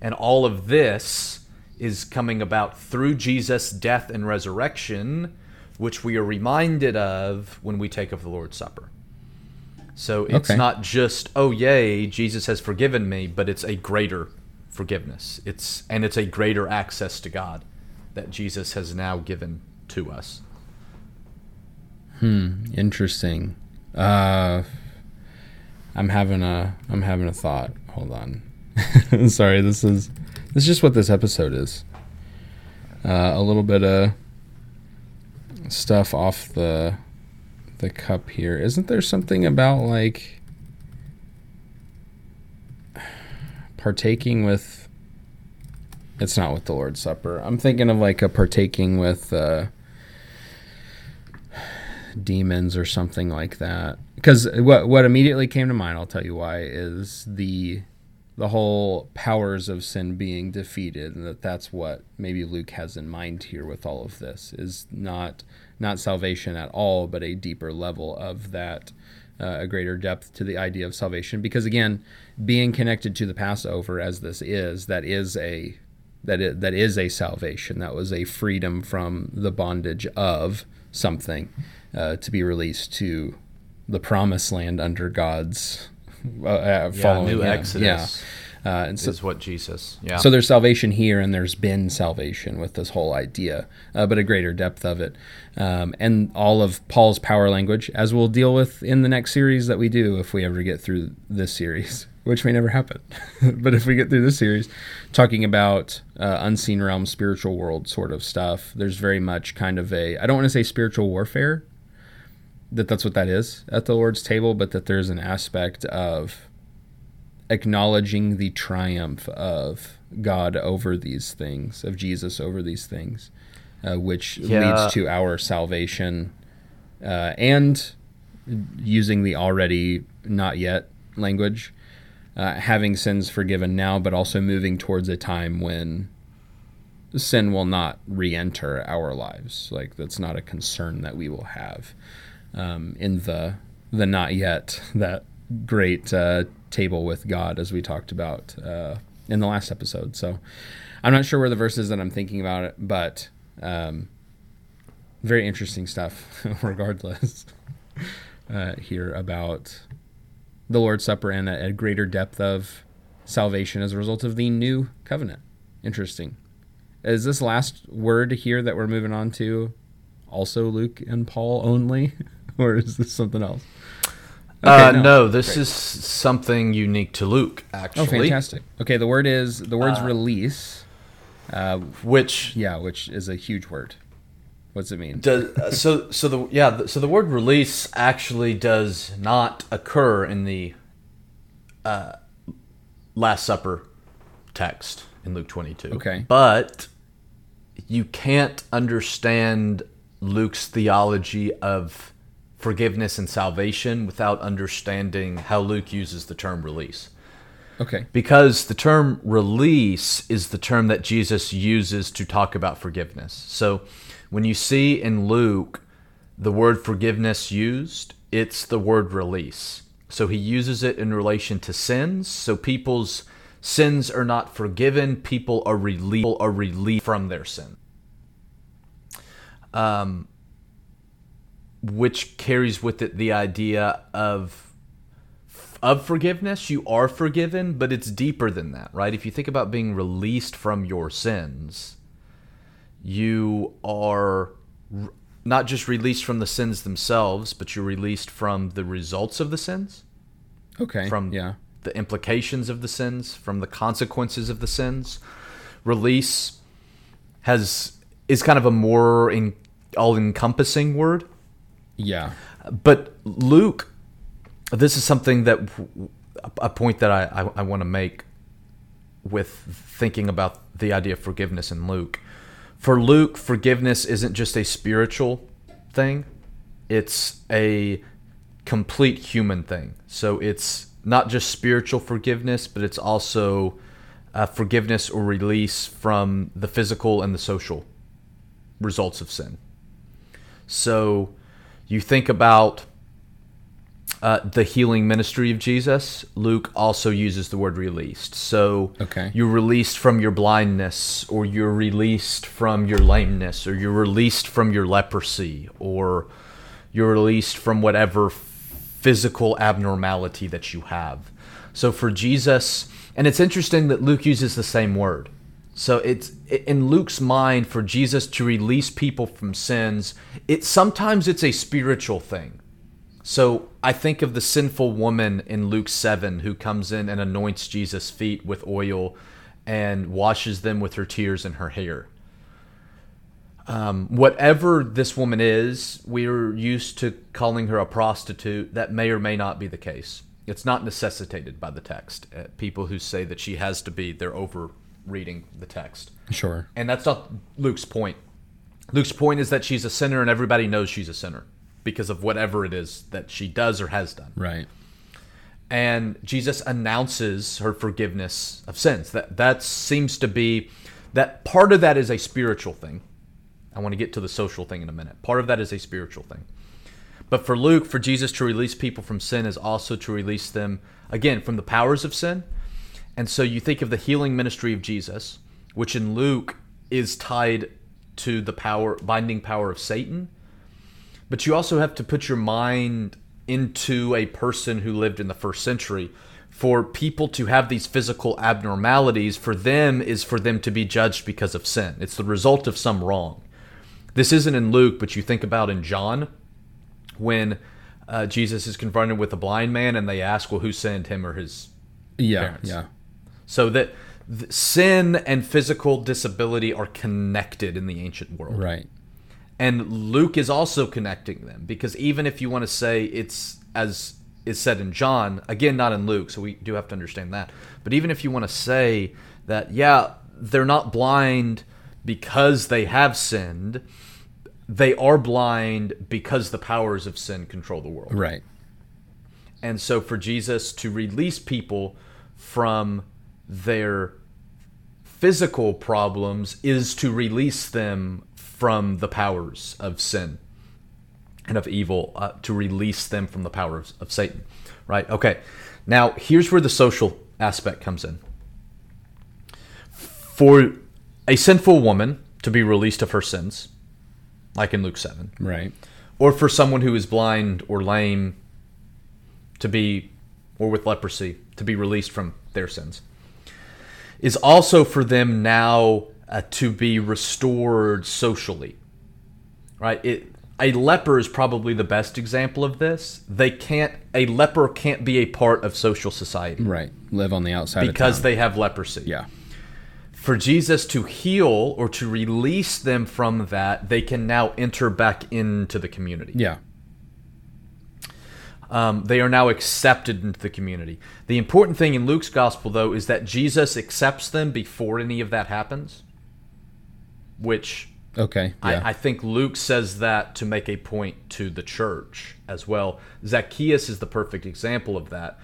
Speaker 2: And all of this is coming about through Jesus' death and resurrection, which we are reminded of when we take of the Lord's Supper. So it's
Speaker 1: Okay.
Speaker 2: not just, oh yay, Jesus has forgiven me, but it's a greater forgiveness. It's and it's a greater access to God that Jesus has now given to us.
Speaker 1: Hmm, interesting. Uh, I'm having a I'm having a thought. Hold on. Sorry, this is this is just what this episode is. Uh, a little bit of stuff off the the cup here. Isn't there something about like partaking with it's not with the Lord's Supper. I'm thinking of like a partaking with uh demons or something like that. Because what what immediately came to mind, I'll tell you why, is the the whole powers of sin being defeated, and that that's what maybe Luke has in mind here with all of this is not not salvation at all, but a deeper level of that, uh, a greater depth to the idea of salvation. Because again, being connected to the Passover as this is, that is a that that is a salvation. That was a freedom from the bondage of something uh, to be released to the promised land under God's uh, uh, following
Speaker 2: new
Speaker 1: him.
Speaker 2: Exodus
Speaker 1: Yeah, uh, and so,
Speaker 2: is what Jesus. Yeah.
Speaker 1: so there's salvation here, and there's been salvation with this whole idea, uh, but a greater depth of it, um, and all of Paul's power language, as we'll deal with in the next series that we do, if we ever get through this series, which may never happen, but if we get through this series, talking about uh, unseen realm, spiritual world sort of stuff, there's very much kind of a I don't want to say spiritual warfare, that that's what that is at the Lord's table, but that there's an aspect of acknowledging the triumph of God over these things, of Jesus over these things, uh, which
Speaker 2: Yeah.
Speaker 1: leads to our salvation, uh, and using the already not yet language, uh, having sins forgiven now, but also moving towards a time when sin will not re-enter our lives. Like that's not a concern that we will have um, in the the not yet that great uh, table with God as we talked about uh, in the last episode. So I'm not sure where the verse is that I'm thinking about it, but um, very interesting stuff regardless uh, here about the Lord's Supper and a, a greater depth of salvation as a result of the new covenant. Interesting. Is this last word here that we're moving on to also Luke and Paul only, or is this something else?
Speaker 2: uh,
Speaker 1: Okay,
Speaker 2: no. this is something unique to Luke, actually.
Speaker 1: Oh, fantastic. Okay, the word is the word's release. Uh,
Speaker 2: Which
Speaker 1: yeah, which is a huge word. What's it mean?
Speaker 2: does uh, so so the yeah the- so the word release actually does not occur in the uh, Last Supper text in Luke 22.
Speaker 1: Okay.
Speaker 2: but you can't understand Luke's theology of forgiveness and salvation without understanding how Luke uses the term release.
Speaker 1: Okay.
Speaker 2: Because the term release is the term that Jesus uses to talk about forgiveness. So when you see in Luke the word forgiveness used, it's the word release. So he uses it in relation to sins. So people's sins are not forgiven, people are released, are released from their sin. Um, which carries with it the idea of of forgiveness you are forgiven but it's deeper than that right if you think about being released from your sins you are not just released from the sins themselves but you're released from the results of the sins
Speaker 1: Okay.
Speaker 2: from
Speaker 1: yeah.
Speaker 2: the implications of the sins, from the consequences of the sins. Release has is kind of a more in, all-encompassing word.
Speaker 1: Yeah.
Speaker 2: But Luke, this is something that a point that I, I, I want to make with thinking about the idea of forgiveness in Luke. For Luke, forgiveness isn't just a spiritual thing; it's a complete human thing. So it's not just spiritual forgiveness, but it's also uh, forgiveness or release from the physical and the social results of sin. So you think about uh, the healing ministry of Jesus, Luke also uses the word released. So
Speaker 1: Okay.
Speaker 2: you're released from your blindness, or you're released from your lameness, or you're released from your leprosy, or you're released from whatever physical abnormality that you have. So for Jesus, and it's interesting that Luke uses the same word. So it's in Luke's mind for Jesus to release people from sins, it sometimes it's a spiritual thing. So I think of the sinful woman in Luke 7 who comes in and anoints Jesus' feet with oil and washes them with her tears and her hair. Um, whatever this woman is, we're used to calling her a prostitute. That may or may not be the case. It's not necessitated by the text. Uh, people who say that she has to be, they're over reading the text.
Speaker 1: Sure.
Speaker 2: And that's not Luke's point. Luke's point is that she's a sinner and everybody knows she's a sinner because of whatever it is that she does or has done.
Speaker 1: Right.
Speaker 2: And Jesus announces her forgiveness of sins. That that seems to be that part of that is a spiritual thing. I want to get to the social thing in a minute. Part of that is a spiritual thing. But for Luke, for Jesus to release people from sin is also to release them again from the powers of sin. And so you think of the healing ministry of Jesus, which in Luke is tied to the power binding power of Satan. But you also have to put your mind into a person who lived in the first century. For people to have these physical abnormalities, for them is for them to be judged because of sin. It's the result of some wrong. This isn't in Luke, but you think about in John when uh, Jesus is confronted with a blind man and they ask, well, who sinned him or his
Speaker 1: Yeah.
Speaker 2: Parents.
Speaker 1: Yeah.
Speaker 2: So that th- sin and physical disability are connected in the ancient world.
Speaker 1: Right.
Speaker 2: And Luke is also connecting them because even if you want to say it's as is said in John, again, not in Luke, so we do have to understand that. But even if you want to say that, yeah, they're not blind because they have sinned, they are blind because the powers of sin control the world.
Speaker 1: Right.
Speaker 2: And so for Jesus to release people from their physical problems is to release them from the powers of sin and of evil, uh, to release them from the powers of Satan. Right? Okay. Now, here's where the social aspect comes in. For a sinful woman to be released of her sins, like in Luke 7,
Speaker 1: Right.
Speaker 2: or for someone who is blind or lame to be or with leprosy to be released from their sins is also for them now uh, to be restored socially right it a leper is probably the best example of this they can't a leper can't be a part of social society
Speaker 1: Right. Live on the outside
Speaker 2: because
Speaker 1: of town.
Speaker 2: they have leprosy
Speaker 1: Yeah.
Speaker 2: for Jesus to heal or to release them from that, they can now enter back into the community.
Speaker 1: Yeah.
Speaker 2: Um, they are now accepted into the community. The important thing in Luke's gospel, though, is that Jesus accepts them before any of that happens, which
Speaker 1: Okay. Yeah.
Speaker 2: I, I think Luke says that to make a point to the church as well. Zacchaeus is the perfect example of that.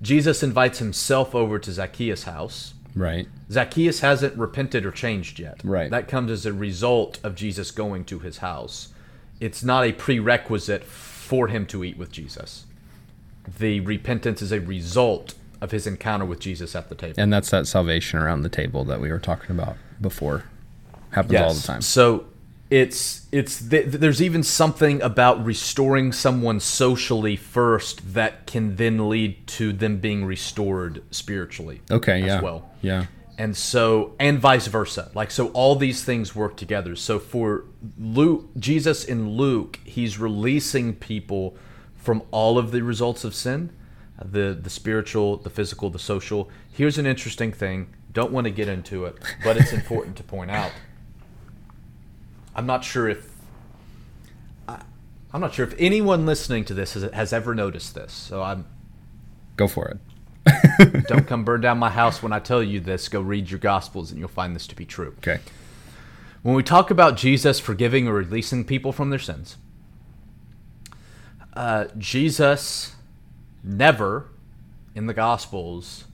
Speaker 2: Jesus invites himself over to Zacchaeus' house.
Speaker 1: right.
Speaker 2: Zacchaeus hasn't repented or changed yet.
Speaker 1: Right.
Speaker 2: That comes as a result of Jesus going to his house. It's not a prerequisite for him to eat with Jesus. The repentance is a result of his encounter with Jesus at the table.
Speaker 1: And that's that salvation around the table that we were talking about before. Happens all the time.
Speaker 2: So it's it's th- there's even something about restoring someone socially first that can then lead to them being restored spiritually.
Speaker 1: Okay.
Speaker 2: as
Speaker 1: Yeah.
Speaker 2: well.
Speaker 1: Yeah.
Speaker 2: And so and vice versa. Like so all these things work together. So for Luke Jesus in Luke, he's releasing people from all of the results of sin, the the spiritual, the physical, the social. Here's an interesting thing. Don't want to get into it, but it's important to point out. I'm not sure if I, I'm not sure if anyone listening to this has, has ever noticed this. So I'm
Speaker 1: Go for it.
Speaker 2: don't come burn down my house when I tell you this. Go read your gospels and you'll find this to be true.
Speaker 1: Okay.
Speaker 2: When we talk about Jesus forgiving or releasing people from their sins, uh, Jesus never in the gospels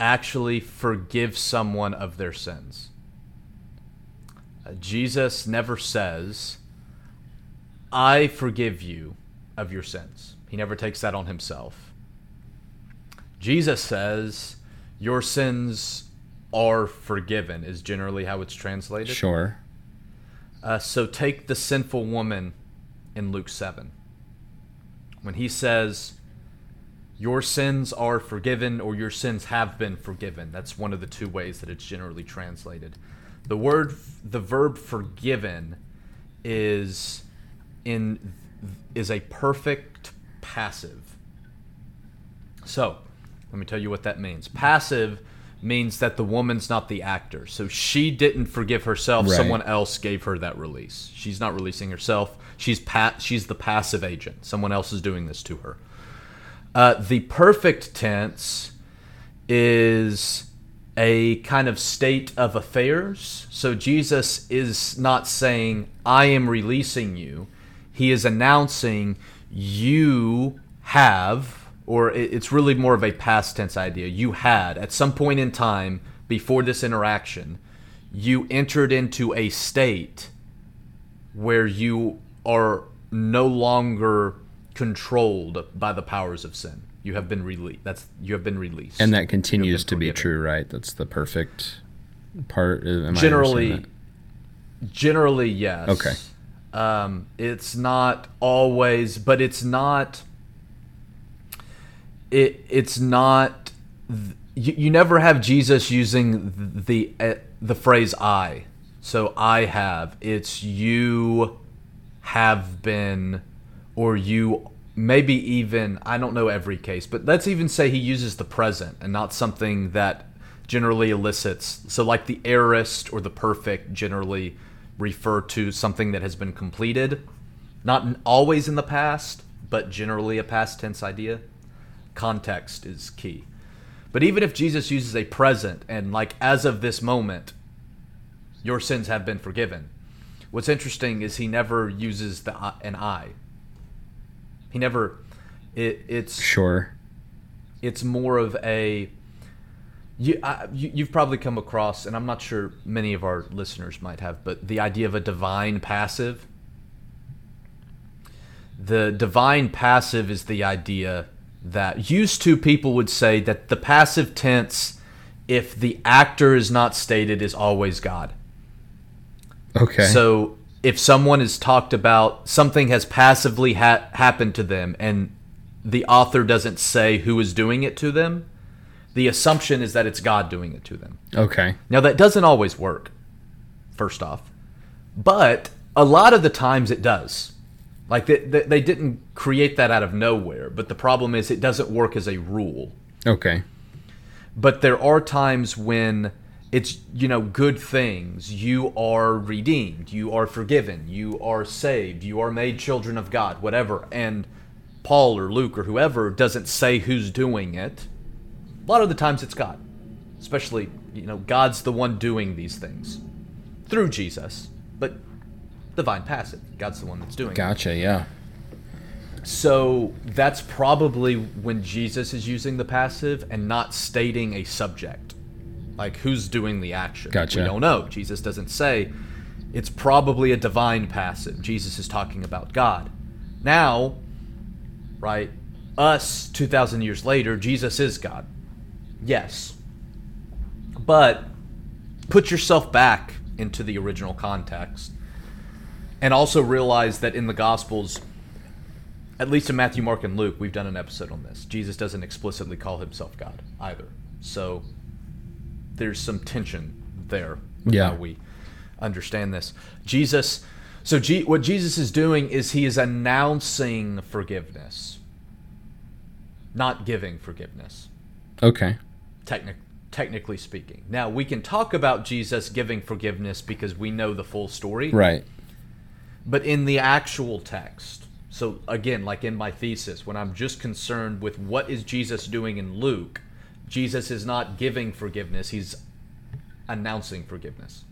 Speaker 2: actually forgives someone of their sins. Uh, Jesus never says, I forgive you of your sins. He never takes that on himself. Jesus says, Your sins are forgiven, is generally how it's translated.
Speaker 1: Sure.
Speaker 2: Uh, so take the sinful woman in Luke 7. When he says, Your sins are forgiven, or your sins have been forgiven. That's one of the two ways that it's generally translated. The word, the verb forgiven is in is a perfect passive. So, let me tell you what that means. Passive means that the woman's not the actor. So she didn't forgive herself.
Speaker 1: Right.
Speaker 2: Someone else gave her that release. She's not releasing herself. She's pat. She's the passive agent. Someone else is doing this to her. Uh, the perfect tense is a kind of state of affairs. So Jesus is not saying, I am releasing you. He is announcing, you have, or it's really more of a past tense idea. You had, at some point in time before this interaction, you entered into a state where you are no longer controlled by the powers of sin. You have been released. That's you have been released.
Speaker 1: And that continues to be true, right? That's the perfect part. Am
Speaker 2: generally generally yes
Speaker 1: Okay.
Speaker 2: um, it's not always but it's not it it's not you, you never have jesus using the uh, the phrase i. So i have. It's you have been or you maybe even i don't know every case but let's even say he uses the present and not something that generally elicits so like the aorist or the perfect generally refer to something that has been completed. Not always in the past but generally a past tense idea context is key but even if jesus uses a present and like as of this moment your sins have been forgiven what's interesting is he never uses the an i he never it, it's?
Speaker 1: Sure.
Speaker 2: it's more of a you, I, you you've probably come across and i'm not sure many of our listeners might have but the idea of a divine passive the divine passive is the idea that used to people would say that the passive tense if the actor is not stated is always god
Speaker 1: Okay.
Speaker 2: so if someone is talked about, something has passively ha- happened to them, and the author doesn't say who is doing it to them, the assumption is that it's God doing it to them.
Speaker 1: okay.
Speaker 2: Now that doesn't always work. First off, but a lot of the times it does. Like they, they, they didn't create that out of nowhere, but the problem is it doesn't work as a rule.
Speaker 1: Okay.
Speaker 2: but there are times when it's you know good things. You are redeemed. You are forgiven. You are saved. You are made children of god whatever. And paul or luke or whoever doesn't say who's doing it. A lot of the times it's god. Especially you know god's the one doing these things. Through jesus. But divine passive. God's the one that's doing it.
Speaker 1: Gotcha. Yeah.
Speaker 2: So that's probably when Jesus is using the passive and not stating a subject. Like who's doing the action.
Speaker 1: Gotcha.
Speaker 2: We don't know. Jesus doesn't say. It's probably a divine passive. Jesus is talking about God. Now, right, us 2,000 years later, Jesus is God. Yes. But put yourself back into the original context and also realize that in the Gospels, at least in Matthew, Mark, and Luke, we've done an episode on this. Jesus doesn't explicitly call himself God either. So there's some tension there with
Speaker 1: Yeah.
Speaker 2: how we understand this. Jesus, so G, what Jesus is doing is he is announcing forgiveness, not giving forgiveness,
Speaker 1: Okay.
Speaker 2: technic, technically speaking. Now, we can talk about Jesus giving forgiveness because we know the full story.
Speaker 1: Right.
Speaker 2: But in the actual text, so again, like in my thesis, when I'm just concerned with what is Jesus doing in Luke, Jesus is not giving forgiveness, he's announcing forgiveness.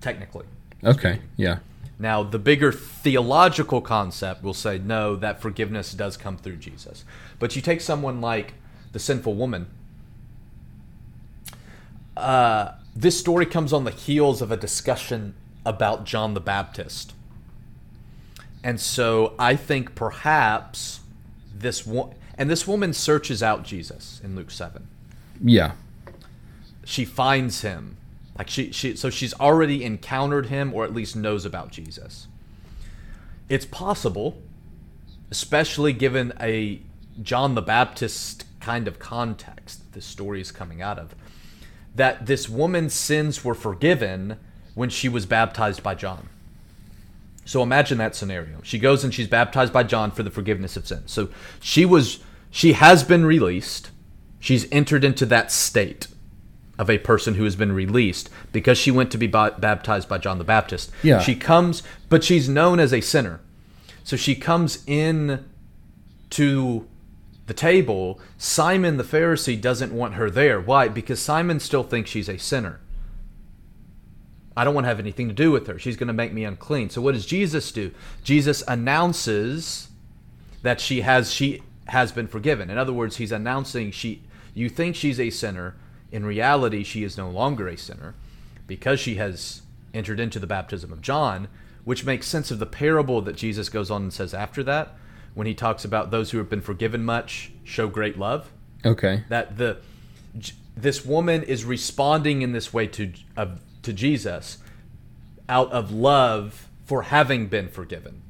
Speaker 2: Technically.
Speaker 1: Okay. Yeah.
Speaker 2: Now, the bigger theological concept will say, no, that forgiveness does come through Jesus. But you take someone like the sinful woman, uh, this story comes on the heels of a discussion about John the Baptist. And so I think perhaps this one, and this woman searches out Jesus in Luke 7
Speaker 1: Yeah.
Speaker 2: she finds him like she, she so she's already encountered him or at least knows about jesus it's possible especially given a john the baptist kind of context the story is coming out of that this woman's sins were forgiven when she was baptized by john so imagine that scenario. She goes and she's baptized by John for the forgiveness of sins. So she was she has been released. She's entered into that state of a person who has been released because she went to be baptized by John the Baptist.
Speaker 1: Yeah.
Speaker 2: She comes but she's known as a sinner. So she comes in to the table. Simon the Pharisee doesn't want her there. Why? Because Simon still thinks she's a sinner. I don't want to have anything to do with her. She's going to make me unclean. So what does Jesus do? Jesus announces that she has she has been forgiven. In other words, he's announcing she you think she's a sinner, in reality she is no longer a sinner because she has entered into the baptism of John, which makes sense of the parable that Jesus goes on and says after that when he talks about those who have been forgiven much show great love
Speaker 1: Okay.
Speaker 2: that the this woman is responding in this way to uh, to Jesus out of love for having been forgiven.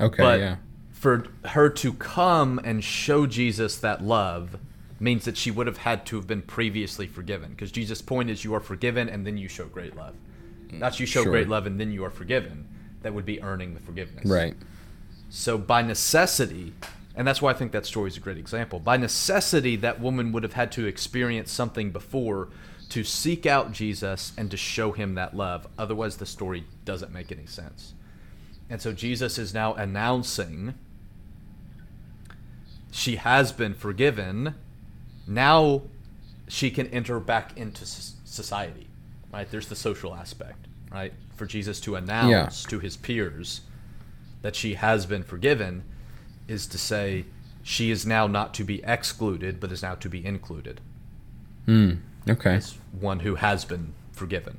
Speaker 1: Okay.
Speaker 2: But
Speaker 1: yeah.
Speaker 2: for her to come and show Jesus that love means that she would have had to have been previously forgiven because Jesus' point is you are forgiven and then you show great love. Not you show
Speaker 1: Sure.
Speaker 2: great love and then you are forgiven. That would be earning the forgiveness.
Speaker 1: Right.
Speaker 2: So by necessity, and that's why I think that story is a great example. By necessity, that woman would have had to experience something before to seek out Jesus and to show him that love. Otherwise, the story doesn't make any sense. And so Jesus is now announcing she has been forgiven. Now she can enter back into society. Right? There's the social aspect, right? For Jesus to announce to his peers that she has been forgiven is to say she is now not to be excluded, but is now to be included
Speaker 1: Hmm. Okay.
Speaker 2: as one who has been forgiven.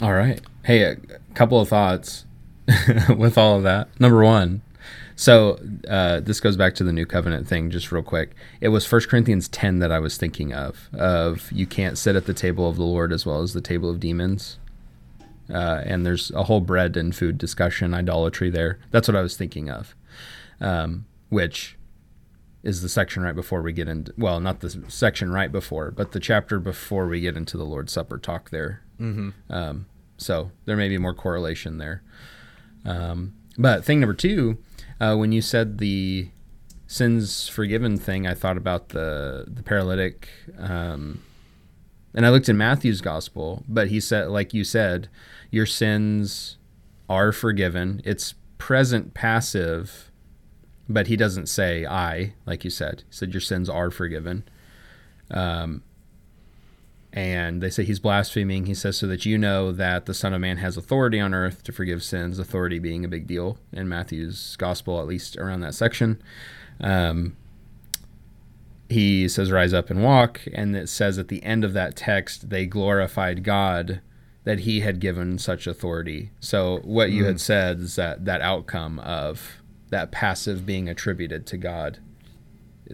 Speaker 1: All right. Hey, a couple of thoughts with all of that. Number one, so uh, this goes back to the new covenant thing, just real quick. It was 1 Corinthians 10 that I was thinking of, of you can't sit at the table of the Lord as well as the table of demons. Uh, and there's a whole bread and food discussion, idolatry there. That's what I was thinking of, um, which is the section right before we get into, well, not the section right before, but the chapter before we get into the Lord's Supper talk there. Um, so there may be more correlation there. Um, but thing number two, uh, when you said the sins forgiven thing, I thought about the the paralytic, um, and I looked in Matthew's gospel. But he said, like you said, your sins are forgiven. It's present passive, but he doesn't say I, like you said. He said your sins are forgiven. Um, and they say he's blaspheming. He says, So that you know that the Son of Man has authority on earth to forgive sins, authority being a big deal in Matthew's gospel, at least around that section. Um, he says, Rise up and walk. And it says at the end of that text, they glorified God that he had given such authority. So what you had said is that that outcome of that passive being attributed to God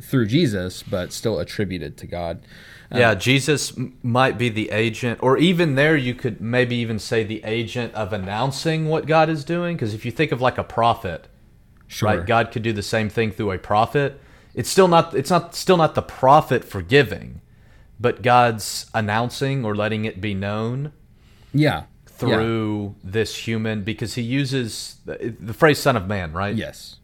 Speaker 1: through Jesus, but still attributed to God.
Speaker 2: Uh, yeah, Jesus might be the agent, or even there, you could maybe even say the agent of announcing what God is doing. Because if you think of like a prophet,
Speaker 1: Sure.
Speaker 2: right, God could do the same thing through a prophet. It's still not. It's not still not the prophet forgiving, but God's announcing or letting it be known
Speaker 1: Yeah.
Speaker 2: Through this human because he uses the, the phrase "son of man," right?
Speaker 1: Yes.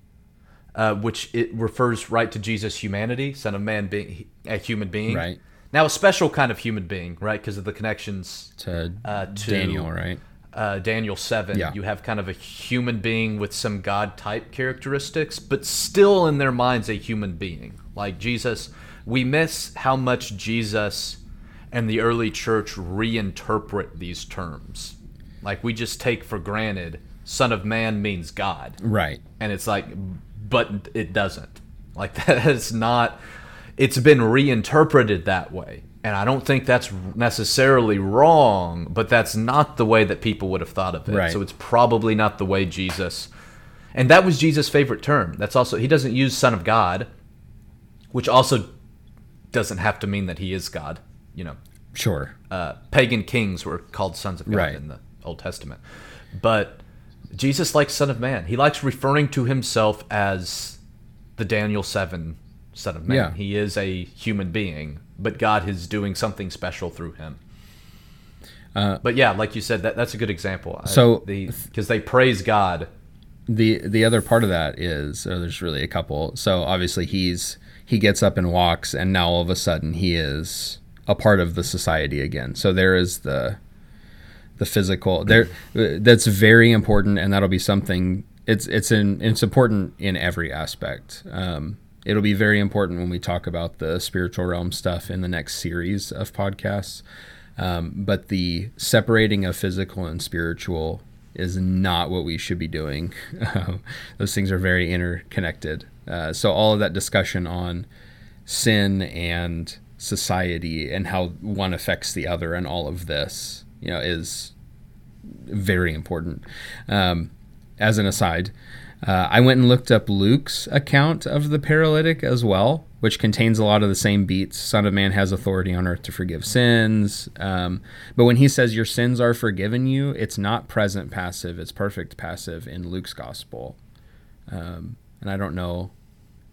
Speaker 2: uh, which it refers right to Jesus' humanity, Son of Man being a human being.
Speaker 1: Right.
Speaker 2: Now, a special kind of human being, right? Because of the connections
Speaker 1: To,
Speaker 2: uh, to
Speaker 1: Daniel, right?
Speaker 2: uh, Daniel 7.
Speaker 1: Yeah.
Speaker 2: You have kind of a human being with some God type characteristics, but still in their minds a human being. Like Jesus, we miss how much Jesus and the early church reinterpret these terms. Like we just take for granted Son of Man means God
Speaker 1: Right.
Speaker 2: and it's like but it doesn't like that's not it's been reinterpreted that way and i don't think that's necessarily wrong but that's not the way that people would have thought of it
Speaker 1: Right.
Speaker 2: so it's probably not the way jesus and that was jesus favorite term that's also he doesn't use son of god which also doesn't have to mean that he is god you know
Speaker 1: Sure.
Speaker 2: uh, pagan kings were called sons of God
Speaker 1: Right.
Speaker 2: in the Old Testament. But Jesus likes Son of Man. He likes referring to himself as the Daniel 7 Son of Man.
Speaker 1: Yeah.
Speaker 2: He is a human being, but God is doing something special through him. Uh, but yeah, like you said, that, that's a good example.
Speaker 1: So-
Speaker 2: the because they praise God.
Speaker 1: the the other part of that is there's really a couple so obviously he's he gets up and walks and now all of a sudden he is a part of the society again so there is the the physical there that's very important and that'll be something it's it's in it's important in every aspect um, it'll be very important when we talk about the spiritual realm stuff in the next series of podcasts um, but the separating of physical and spiritual is not what we should be doing. Those things are very interconnected. Uh, so all of that discussion on sin and society and how one affects the other and all of this, you know, is very important. Um, as an aside, uh, I went and looked up Luke's account of the paralytic as well, which contains a lot of the same beats. Son of Man has authority on earth to forgive sins. Um, but when he says your sins are forgiven you, it's not present passive, it's perfect passive in Luke's gospel. Um, and I don't know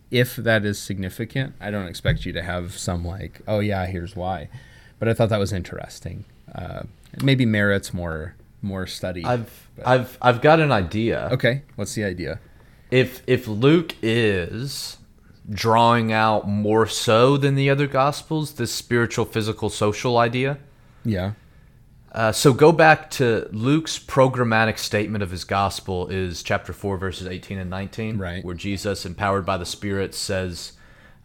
Speaker 1: if that is significant. I don't expect you to have some like, oh yeah, here's why. But I thought that was interesting. Uh, it maybe merits more more study.
Speaker 2: I've I've I've got an idea.
Speaker 1: okay, what's the idea?
Speaker 2: if if Luke is drawing out more so than the other gospels this spiritual physical social idea
Speaker 1: Yeah.
Speaker 2: uh, so go back to luke's programmatic statement of his gospel is chapter 4 verses 18 and 19
Speaker 1: Right.
Speaker 2: where jesus empowered by the spirit says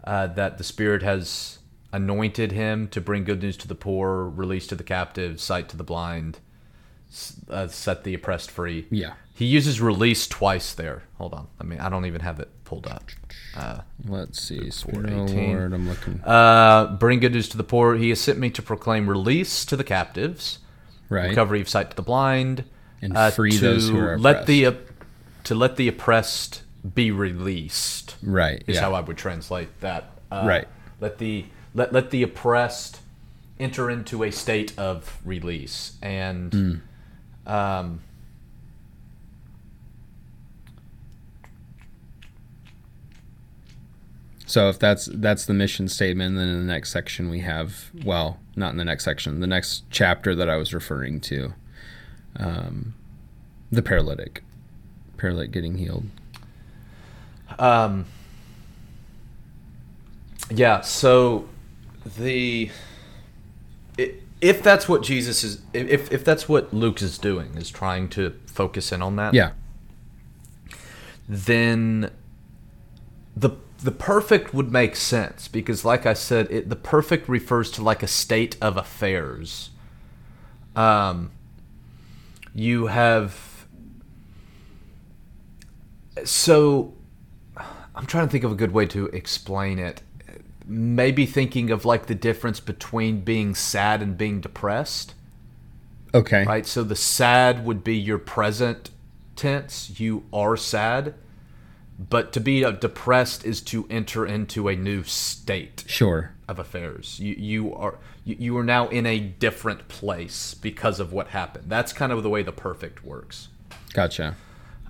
Speaker 2: uh, that the spirit has anointed him to bring good news to the poor release to the captive, sight to the blind uh, set the oppressed free
Speaker 1: Yeah.
Speaker 2: he uses release twice there. Hold on. I mean, I don't even have it pulled up.
Speaker 1: Let's see. Spirit of the
Speaker 2: 4:18.
Speaker 1: Lord. I'm looking.
Speaker 2: Uh, bring good news to the poor. He has sent me to proclaim release to the captives,
Speaker 1: Right.
Speaker 2: recovery of sight to the blind,
Speaker 1: And
Speaker 2: uh,
Speaker 1: free
Speaker 2: to
Speaker 1: those who are
Speaker 2: let the uh, to let the oppressed be released.
Speaker 1: Right.
Speaker 2: Is
Speaker 1: yeah.
Speaker 2: how I would translate that. Uh,
Speaker 1: Right.
Speaker 2: Let the let let the oppressed enter into a state of release and.
Speaker 1: Hmm.
Speaker 2: Um,
Speaker 1: So if that's that's the mission statement, then in the next section we have well, not in the next section, the next chapter that I was referring to, um, the paralytic, paralytic getting healed.
Speaker 2: Um, yeah, so the if that's what Jesus is if if that's what Luke is doing is trying to focus in on that.
Speaker 1: Yeah.
Speaker 2: Then the the perfect would make sense because, like I said, it, the perfect refers to like a state of affairs. Um, you have so I'm trying to think of a good way to explain it. Maybe thinking of like the difference between being sad and being depressed.
Speaker 1: Okay.
Speaker 2: Right? So the sad would be your present tense. You are sad. But to be uh, depressed is to enter into a new state
Speaker 1: Sure.
Speaker 2: of affairs. You you are you, you are now in a different place because of what happened. That's kind of the way the perfect works.
Speaker 1: Gotcha.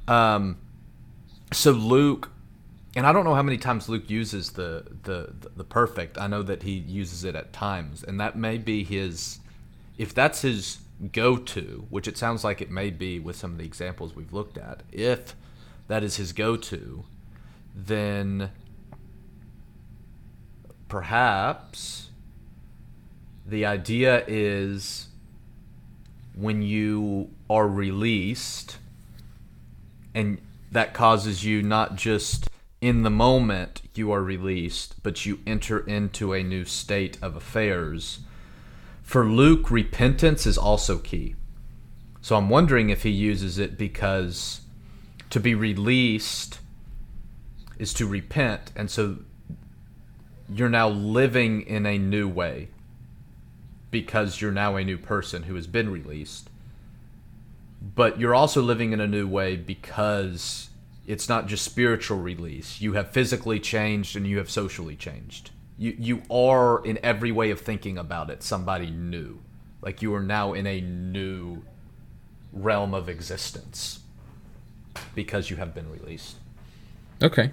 Speaker 2: Um, so Luke, and I don't know how many times Luke uses the, the the perfect. I know that he uses it at times, and that may be his. If that's his go-to, which it sounds like it may be with some of the examples we've looked at, if that is his go-to, then perhaps the idea is when you are released and that causes you not just in the moment you are released, but you enter into a new state of affairs. For Luke, repentance is also key. So I'm wondering if he uses it because to be released is to repent, and so you're now living in a new way because you're now a new person who has been released but you're also living in a new way because it's not just spiritual release. You have physically changed and you have socially changed. You you are in every way of thinking about it somebody new. Like you are now in a new realm of existence because you have been released.
Speaker 1: Okay.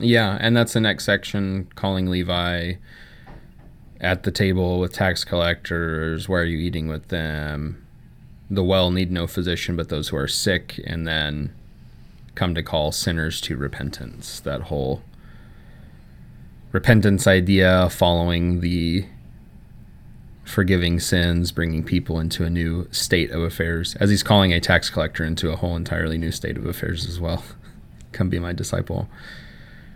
Speaker 1: Yeah, and that's the next section calling Levi at the table with tax collectors. Why are you eating with them? The well need no physician but those who are sick, and then come to call sinners to repentance. That whole repentance idea following the forgiving sins, bringing people into a new state of affairs, as he's calling a tax collector into a whole entirely new state of affairs as well. Come be my disciple.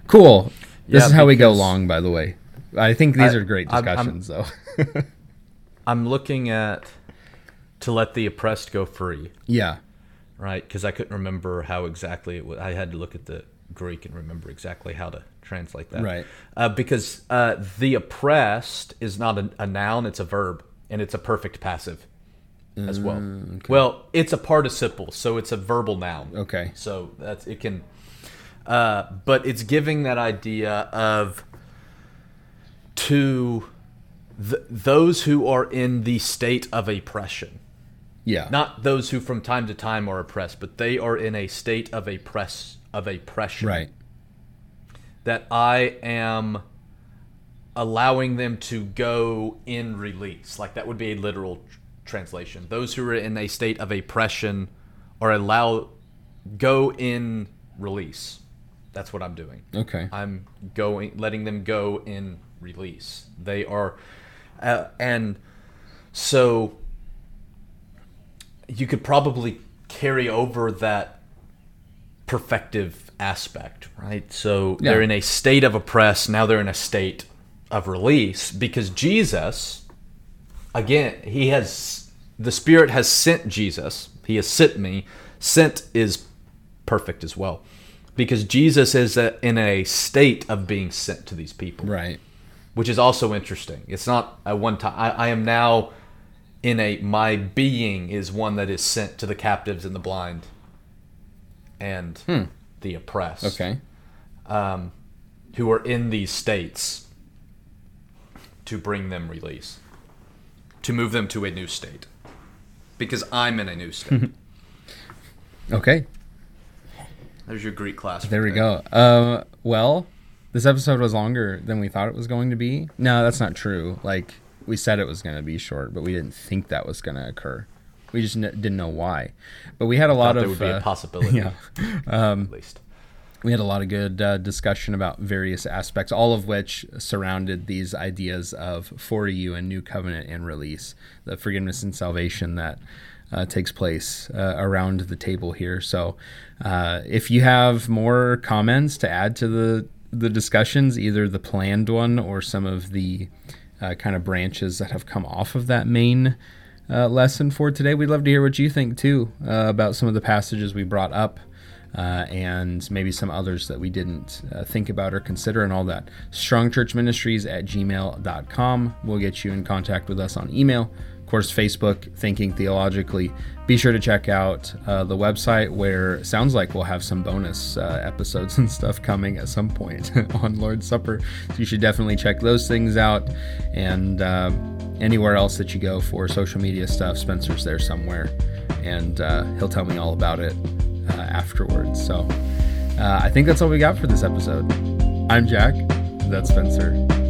Speaker 1: Cool. This
Speaker 2: Yeah,
Speaker 1: is how we go long, by the way. I think these
Speaker 2: I-
Speaker 1: are great
Speaker 2: I'm- I'm-
Speaker 1: discussions, though.
Speaker 2: I'm looking at to let the oppressed go free.
Speaker 1: yeah.
Speaker 2: Right? Because I couldn't remember how exactly it was. I had to look at the Greek and remember exactly how to translate that.
Speaker 1: Right.
Speaker 2: Uh, because uh, the oppressed is not a, a noun; it's a verb, and it's a perfect passive as well.
Speaker 1: Mm,
Speaker 2: Well, it's a participle, so it's a verbal noun.
Speaker 1: Okay.
Speaker 2: So that's it can, uh, but it's giving that idea of to th- those who are in the state of oppression
Speaker 1: Yeah.
Speaker 2: not those who from time to time are oppressed, but they are in a state of a press of oppression.
Speaker 1: right.
Speaker 2: That I am allowing them to go in release. Like that would be a literal tr- translation. Those who are in a state of oppression are allow go in release. That's what I'm doing.
Speaker 1: Okay.
Speaker 2: I'm going, letting them go in release. They are, uh, and so you could probably carry over that perfective aspect, right? So
Speaker 1: Yeah.
Speaker 2: they're in a state of oppress, now they're in a state of release because Jesus, again, he has, the Spirit has sent Jesus, he has sent me. Sent is perfect as well because Jesus is a, in a state of being sent to these people
Speaker 1: Right.
Speaker 2: which is also interesting. It's not a one time. I, I am now in a my being is one that is sent to the captives and the blind and the oppressed.
Speaker 1: Okay.
Speaker 2: um, who are in these states to bring them release, to move them to a new state, because I'm in a new state.
Speaker 1: Okay.
Speaker 2: There's your Greek class.
Speaker 1: There we go. Uh, well, this episode was longer than we thought it was going to be. No, that's not true. Like we said it was going to be short, but we didn't think that was going to occur. We just n- didn't know why. But we had a lot of
Speaker 2: there would be
Speaker 1: uh,
Speaker 2: a possibility,
Speaker 1: yeah. Um,
Speaker 2: at least.
Speaker 1: we had a lot of good uh, discussion about various aspects, all of which surrounded these ideas of for you and new covenant and release, the forgiveness and salvation that uh, takes place uh, around the table here. So, uh, if you have more comments to add to the the discussions, either the planned one or some of the uh, kind of branches that have come off of that main uh, lesson for today. We'd love to hear what you think too uh, about some of the passages we brought up. Uh, and maybe some others that we didn't uh, think about or consider, and all that. Strongchurchministries at gmail.com. We'll get you in contact with us on email course, Facebook, Thinking Theologically. Be sure to check out uh, the website where sounds like we'll have some bonus uh, episodes and stuff coming at some point on Lord's Supper. So you should definitely check those things out. And uh, anywhere else that you go for social media stuff, Spencer's there somewhere. And uh, he'll tell me all about it uh, afterwards. So uh, I think that's all we got for this episode. I'm Jack. That's Spencer.